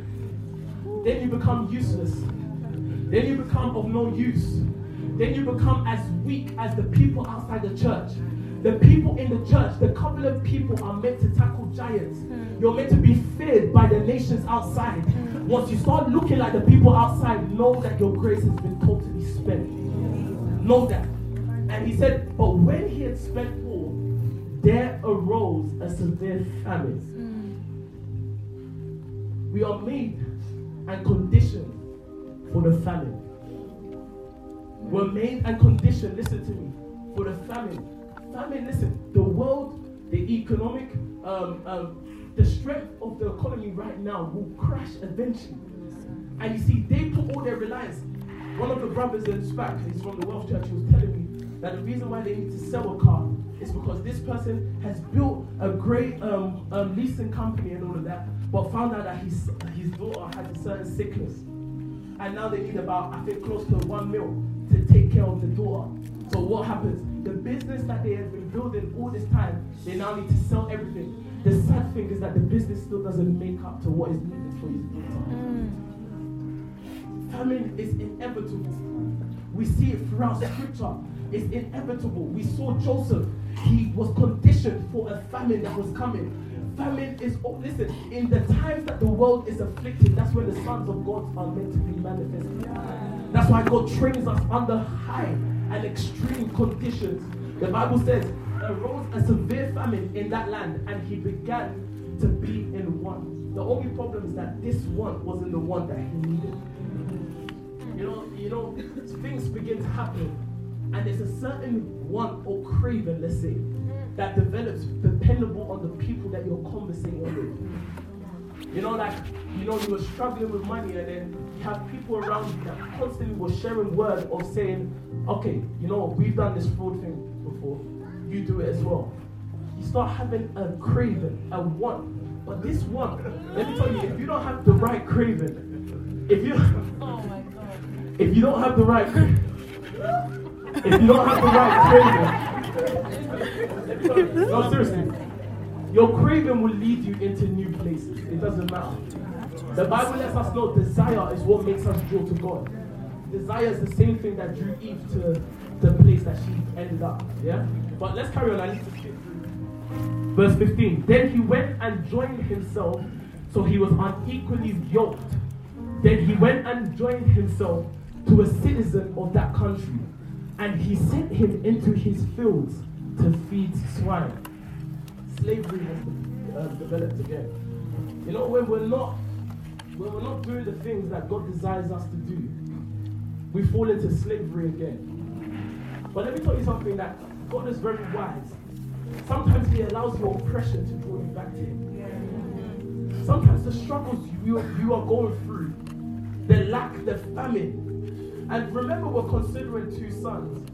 Then you become useless. Then you become of no use. Then you become as weak as the people outside the church. The people in the church, the covenant people are meant to tackle giants. Hmm. You're meant to be feared by the nations outside. Hmm. Once you start looking like the people outside, know that your grace has been totally spent. Know that. And he said, But when he had spent all, there arose a severe famine. Hmm. We are made and conditioned for the famine. We're made and conditioned, listen to me, for the famine. Famine, listen, the world, the economic, um, um, the strength of the economy right now will crash eventually. And you see, they put all their reliance. One of the brothers in SPAC, he's from the Wealth Church, he was telling me that the reason why they need to sell a car is because this person has built a great um, um, leasing company and all of that, but found out that his, his daughter had a certain sickness. And now they need about, I think, close to one mil to take care of the daughter. So what happens? The business that they have been building all this time, they now need to sell everything. The sad thing is that the business still doesn't make up to what is needed for his daughter. Famine is inevitable. We see it throughout scripture. It's inevitable. We saw Joseph. He was conditioned for a famine that was coming. Famine is, oh, listen, in the times that the world is afflicted, that's when the sons of God are meant to be manifested. That's why God trains us under high and extreme conditions. The Bible says, arose a severe famine in that land, and he began to be in want. The only problem is that this one wasn't the one that he needed. You know, you know, things begin to happen, and there's a certain want or craving, let's say, that develops dependable on the people that you're conversing with. You know, like, you know, you were struggling with money, and then you have people around you that constantly were sharing word of saying, okay, you know, we've done this fraud thing before, you do it as well. You start having a craving, a want. But this want, let me tell you, if you don't have the right craving, if you oh my God. if you don't have the right if you don't have the right craving no seriously your craving will lead you into new places it doesn't matter the bible lets us know desire is what makes us draw to god desire is the same thing that drew eve to the place that she ended up yeah? But let's carry on. I need to skip verse 15 then he went and joined himself so he was unequally yoked. Then he went and joined himself to a citizen of that country, and he sent him into his fields to feed swine. Slavery has uh, developed again. You know, when we're not when we're not doing the things that God desires us to do, we fall into slavery again. But let me tell you something that God is very wise. Sometimes He allows your oppression to draw you back to Him. Sometimes the struggles you, you are going through, the lack, the famine. And remember, we're considering two sons.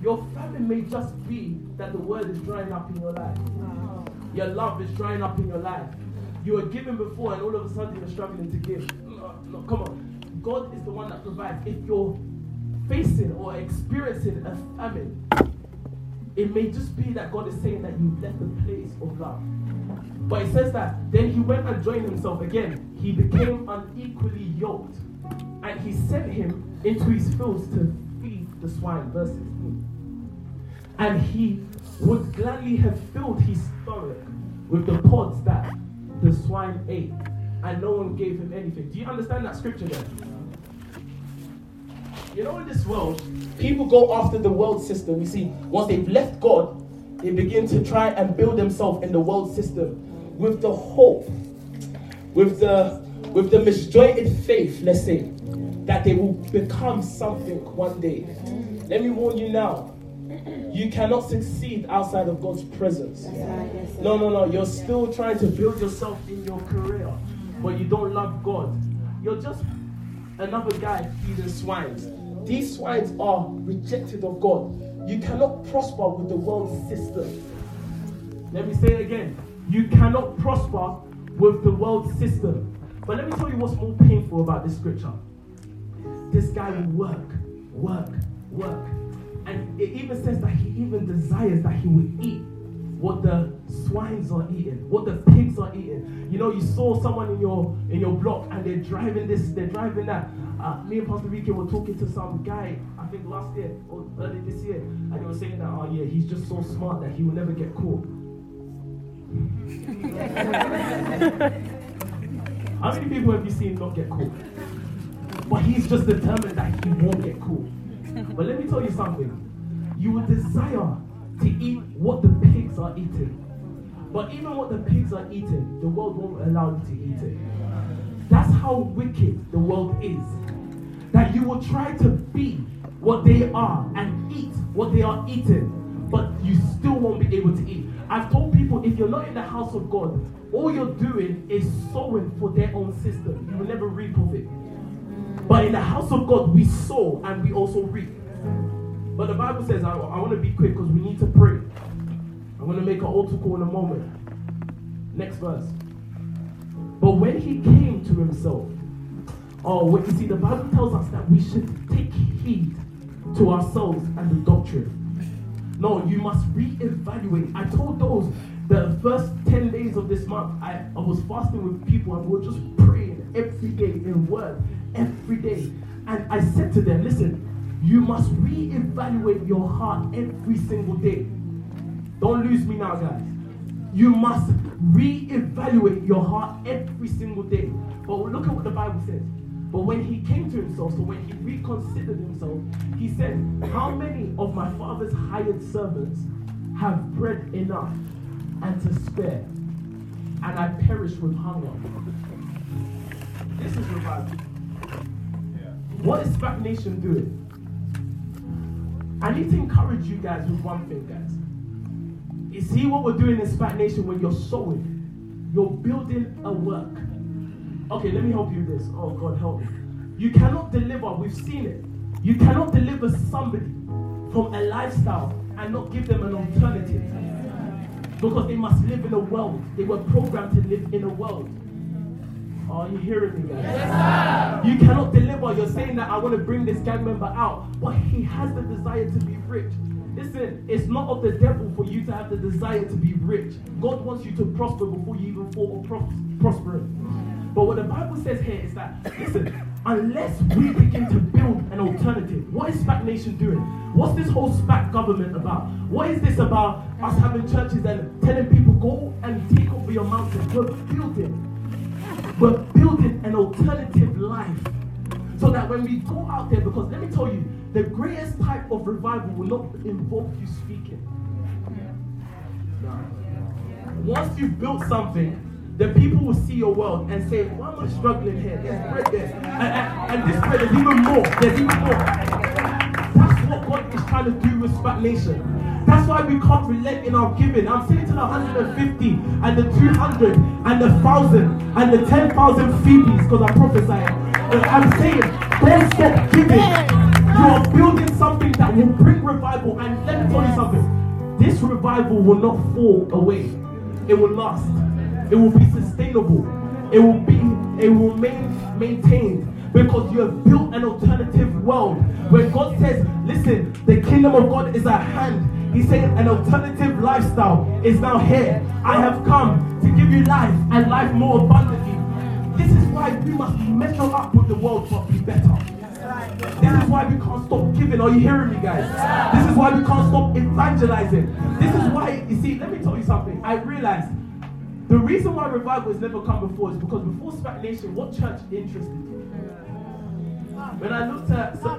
Your famine may just be that the word is drying up in your life. Your love is drying up in your life. You were given before, and all of a sudden you're struggling to give. Come on. God is the one that provides. If you're facing or experiencing a famine, it may just be that God is saying that you've left the place of love. But it says that then he went and joined himself again. He became unequally yoked. and he sent him into his fields to feed the swine. Verse 16. And he would gladly have filled his stomach with the pods that the swine ate, and no one gave him anything. Do you understand that scripture there? You know, in this world, people go after the world system. You see, once they've left God, they begin to try and build themselves in the world system with the hope, with the with the misjointed faith, let's say, that they will become something one day. Let me warn you now. You cannot succeed outside of God's presence. No, no, no. You're still trying to build yourself in your career, but you don't love God. You're just another guy feeding swines. These swines are rejected of God. You cannot prosper with the world system. Let me say it again. You cannot prosper with the world system. But let me tell you what's more painful about this scripture. This guy will work, work, work. And it even says that he even desires that he would eat what the swines are eating, what the pigs are eating. You know, you saw someone in your in your block and they're driving this, they're driving that. Uh, me and Pastor Ricky were talking to some guy, I think last year or early this year, and they were saying that, oh yeah, he's just so smart that he will never get caught. How many people have you seen not get caught? But he's just determined that he won't get caught. But let me tell you something. You will desire to eat what the pigs are eating. But even what the pigs are eating, the world won't allow you to eat it. That's how wicked the world is. That you will try to be what they are and eat what they are eating, but you still won't be able to eat. I've told people if you're not in the house of God, all you're doing is sowing for their own system. You will never reap of it. But in the house of God, we sow and we also reap. But the Bible says, I, I want to be quick because we need to pray. I'm going to make an altar call in a moment. Next verse. But when he came to himself, oh, what you see, the Bible tells us that we should take heed to ourselves and the doctrine. No, you must reevaluate. I told those the first 10 days of this month, I, I was fasting with people and we were just praying every day in word, every day. And I said to them, listen, you must reevaluate your heart every single day. Don't lose me now, guys. You must reevaluate your heart every single day. But look at what the Bible says. But when he came to himself, so when he reconsidered himself, he said, How many of my father's hired servants have bread enough and to spare? And I perish with hunger. This is revival. What is SPAC Nation doing? I need to encourage you guys with one thing, guys. You see what we're doing in SPAC Nation when you're sowing, you're building a work. Okay, let me help you with this. Oh God, help me. You cannot deliver, we've seen it. You cannot deliver somebody from a lifestyle and not give them an alternative. Because they must live in a world. They were programmed to live in a world. Are you hearing me, guys? Yes, you cannot deliver. You're saying that I want to bring this gang member out, but he has the desire to be rich. Listen, it's not of the devil for you to have the desire to be rich. God wants you to prosper before you even fall pros- prospering. But what the Bible says here is that, listen, unless we begin to build an alternative, what is SPAC Nation doing? What's this whole SPAC government about? What is this about us having churches and telling people go and take over your mountain? We're building. We're building an alternative life. So that when we go out there, because let me tell you, the greatest type of revival will not involve you speaking. Once you've built something, the people will see your world and say, Why am I struggling here? There's bread there. And, and, and this bread, there's even more. There's even more. That's what God is trying to do with SPAC Nation. That's why we can't relent in our giving. I'm saying to the 150 and the 200 and the 1,000 and the 10,000 Phoebes because I prophesy. I'm saying, don't stop giving. You are building something that will bring revival. And let me tell you something. This revival will not fall away. It will last. It will be sustainable. It will be, it will main, maintained because you have built an alternative world where God says, listen, the kingdom of God is at hand. He's saying an alternative lifestyle is now here. I have come to give you life and life more abundantly. This is why we must measure up with the world but be better. This is why we can't stop giving. Are you hearing me, guys? This is why we can't stop evangelizing. This is why, you see, let me tell you something. I realized the reason why revival has never come before is because before SPAC Nation, what church interested? When I looked at. So, okay.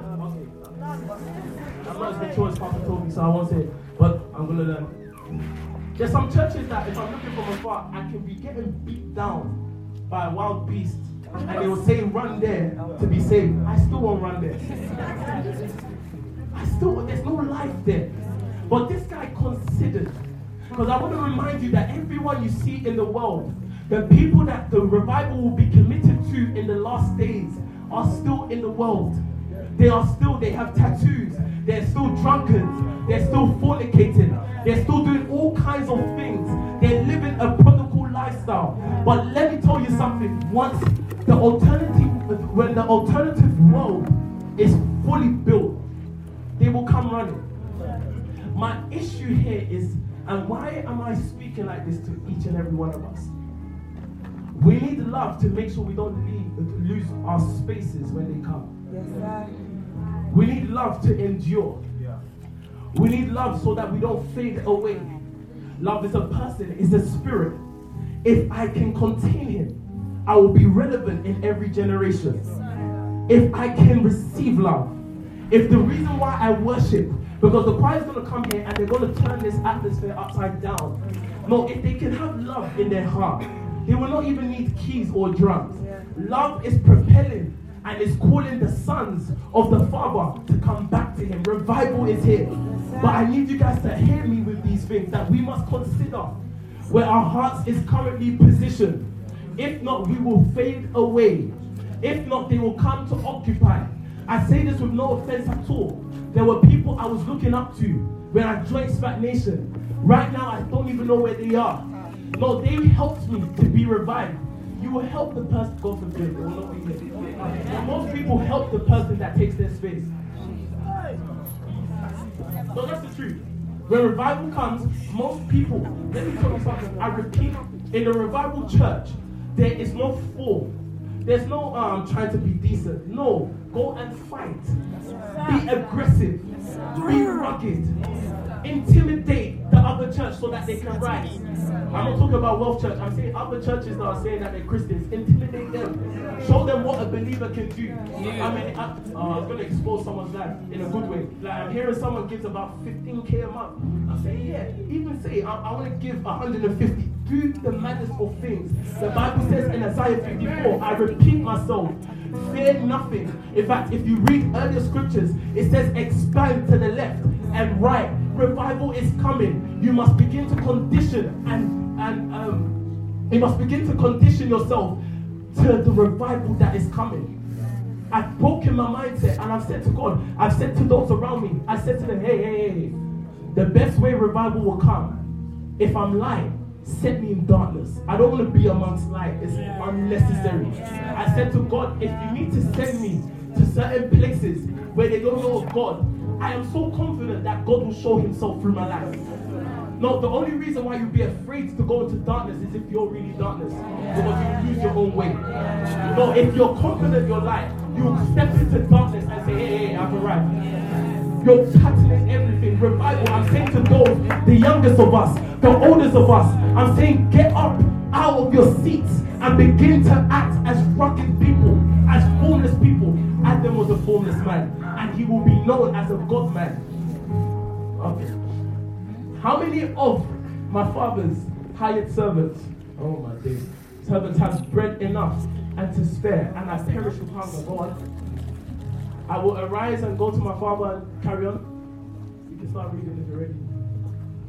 I'm not as mature as Pastor Tobi, so I won't say it. But I'm to learn. There's some churches that, if I'm looking from afar, I can be getting beat down by a wild beast and they will say run there to be saved. I still won't run there. I still there's no life there. But this guy considered. Because I want to remind you that everyone you see in the world, the people that the revival will be committed to in the last days are still in the world. They are still, they have tattoos, they're still drunkards, they're still fornicating, they're still doing all kinds of things. They're living a prodigal lifestyle. But let me tell you something. Once the alternative, when the alternative world is fully built, they will come running. My issue here is, and why am I speaking like this to each and every one of us? We need love to make sure we don't leave, lose our spaces when they come. Yes, sir. We need love to endure. Yeah. We need love so that we don't fade away. Love is a person, it's a spirit. If I can contain him, I will be relevant in every generation. If I can receive love, if the reason why I worship, because the choir is going to come here and they're going to turn this atmosphere upside down. No, if they can have love in their heart, they will not even need keys or drums. Love is propelling and is calling the sons of the Father to come back to Him. Revival is here. But I need you guys to hear me with these things that we must consider where our hearts is currently positioned. If not, we will fade away. If not, they will come to occupy. I say this with no offense at all. There were people I was looking up to when I joined SPAC Nation. Right now, I don't even know where they are. No, they helped me to be revived. You will help the person, God forbid, they will not be here. But most people help the person that takes their space. No, that's the truth. When revival comes, most people, let me tell you something. I repeat, in the revival church, there is no form. There's no um trying to be decent. No, go and fight. Be aggressive. Be rugged. Intimidate other church so that they can rise. I'm not talking about Wealth Church. I'm saying other churches that are saying that they're Christians. Intimidate them. Show them what a believer can do. I mean, I, uh, I was going to expose someone's life in a good way. Like I'm hearing someone gives about 15k a month. I'm saying, yeah, even say I, I want to give 150. Do the maddest of things. The Bible says in Isaiah 54, I repeat myself, fear nothing. In fact, if you read earlier scriptures, it says expand to the left and right. Revival is coming. You must begin to condition and and um, you must begin to condition yourself to the revival that is coming. I've broken my mindset and I've said to God, I've said to those around me, I said to them, hey, hey, hey, the best way revival will come, if I'm lying, set me in darkness. I don't want to be amongst light. It's unnecessary. I said to God, if you need to send me to certain places where they don't know of God, I am so confident that God will show himself through my life. No, the only reason why you'd be afraid to go into darkness is if you're really darkness. Because you lose your own way. No, if you're confident in your life, you will step into darkness and say, hey, hey, I've arrived. You're tackling everything. Revival, I'm saying to those, the youngest of us, the oldest of us, I'm saying get up out of your seats and begin to act as rugged people, as formless people. Adam was a formless man, and he will be known as a God man. Okay. How many of my father's hired servants, oh my days, servants have bread enough and to spare, and I perish with hunger? Go on. I will arise and go to my father and carry on. You can start reading if you're ready.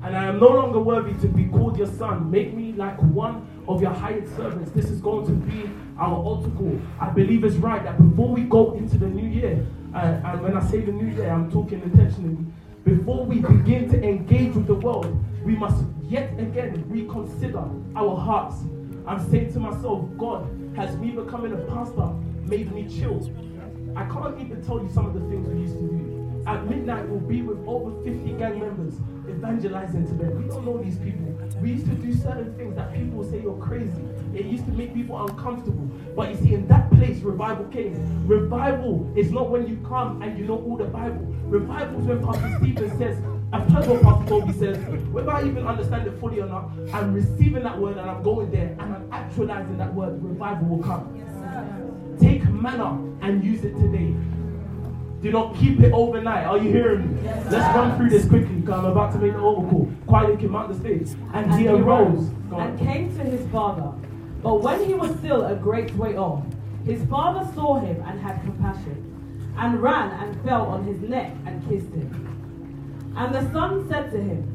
And I am no longer worthy to be called your son. Make me like one of your hired servants. This is going to be our altar call. I believe it's right that before we go into the new year, uh, and when I say the new year, I'm talking intentionally. Before we begin to engage with the world, we must yet again reconsider our hearts. I'm saying to myself, God, has me becoming a pastor made me chill? I can't even tell you some of the things we used to do. at midnight we'll be with over 50 gang members evangelizing to them. We don't know these people. We used to do certain things that people will say you're crazy. It used to make people uncomfortable. But you see, in that place, revival came. Revival is not when you come and you know all the Bible. Revival is when Pastor Stephen says, I've heard what Pastor Tobi says, whether I even understand it fully or not, I'm receiving that word and I'm going there and I'm actualizing that word. Revival will come. Manna and use it today. Do not keep it overnight. Are you hearing me? Let's run through this quickly because I'm about to make the overcall. Quietly came out the stage. And, And he he arose. And came to his father. But when he was still a great way off, his father saw him and had compassion, and ran and fell on his neck and kissed him. And the son said to him,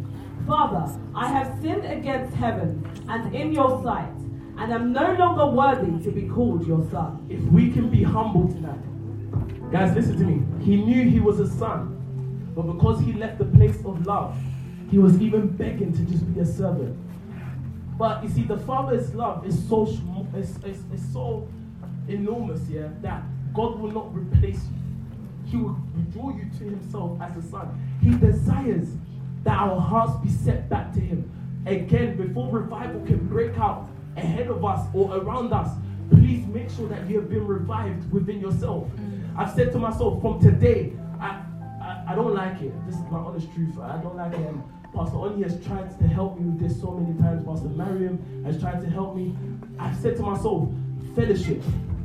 Father, I have sinned against heaven and in your sight, and am no longer worthy to be called your son. If we can be humble tonight, guys, listen to me. He knew he was a son, but because he left the place of love, he was even begging to just be a servant. But you see, the Father's love is so is, is, is so enormous, yeah, that God will not replace you. He will draw you to Himself as a son. He desires that our hearts be set back to Him. Again, before revival can break out ahead of us or around us, please make sure that you have been revived within yourself. Mm. I've said to myself, from today, I, I, I don't like it. This is my honest truth. I don't like it. And Pastor Oni has tried to help me with this so many times. Pastor Mariam has tried to help me. I've said to myself, fellowship,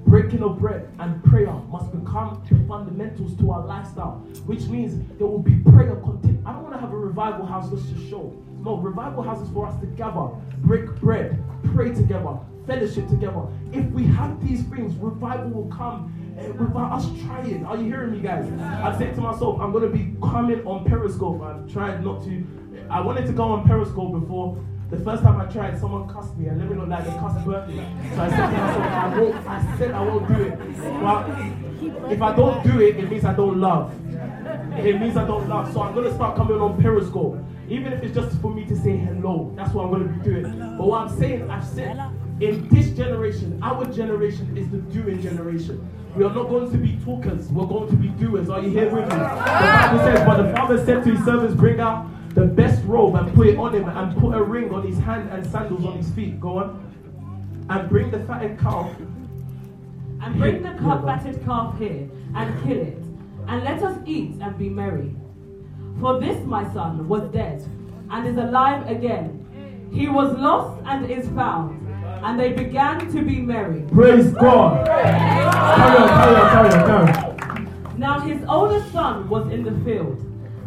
breaking of bread, and prayer must become the fundamentals to our lifestyle, which means there will be prayer content. I don't want to have a revival house just to show. No, revival house is for us to gather, break bread, pray together, fellowship together. If we have these things, revival will come eh, without us trying. Are you hearing me, guys? I've said to myself, I'm going to be coming on Periscope. I've tried not to. I wanted to go on Periscope before. The first time I tried, someone cussed me, and let me know like they cussed Berkeley. So I said to myself, I won't. I said I won't do it. Well, if I don't do it, it means I don't love. It means I don't love. So I'm gonna start coming on Periscope, even if it's just for me to say hello. That's what I'm gonna be doing. But what I'm saying, I've said, in this generation, our generation is the doing generation. We are not going to be talkers. We're going to be doers. Are you here with me? The Bible says, but the father said to his servants, bring out the best robe and put it on him, and put a ring on his hand and sandals on his feet. Go on. And bring the fatted calf And bring the cut fatted calf here, and kill it, and let us eat and be merry. For this my son was dead, and is alive again. He was lost and is found, and they began to be merry. Praise God. Carry on, carry on, carry on, carry on. Now his oldest son was in the field,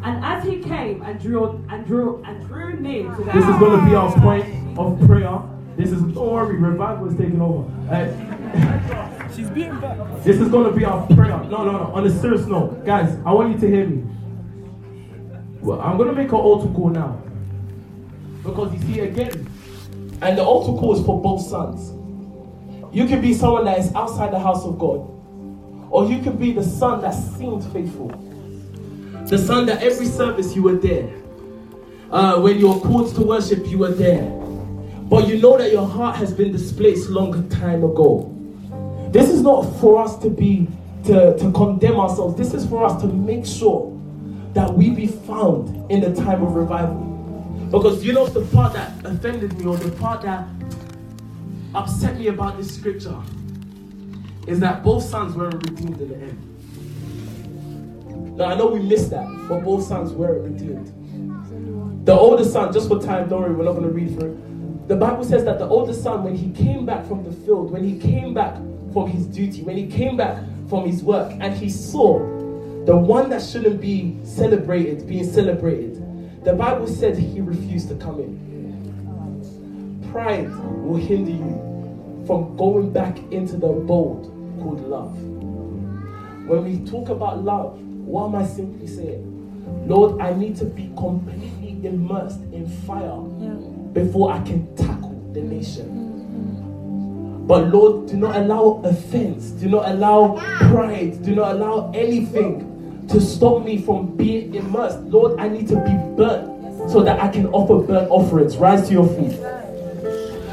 and as he came and drew and drew and drew near to the This is going to be our point of prayer. This is, don't worry, revival is taking over. Uh, She's being back. this is going to be our prayer. No, no, no. On a serious note, guys, I want you to hear me. Well, I'm going to make an altar call now. Because you see, again, and the altar call is for both sons. You can be someone that is outside the house of God, or you can be the son that seemed faithful. The son that every service you were there. Uh, when you were called to worship, you were there. But you know that your heart has been displaced long time ago. This is not for us to be to, to condemn ourselves. This is for us to make sure that we be found in the time of revival. Because you know the part that offended me or the part that upset me about this scripture is that both sons were redeemed in the end. Now I know we missed that, but both sons were redeemed. The oldest son, just for time, don't worry, we're not going to read through it. The Bible says that the oldest son, when he came back from the field, when he came back from his duty, when he came back from his work, and he saw the one that shouldn't be celebrated being celebrated, the Bible said he refused to come in. Pride will hinder you from going back into the abode called love. When we talk about love, what am I simply saying? Lord, I need to be completely immersed in fire before I can tackle the nation. But Lord, do not allow offense, do not allow pride, do not allow anything to stop me from being immersed. Lord, I need to be burnt so that I can offer burnt offerings. Rise to your feet.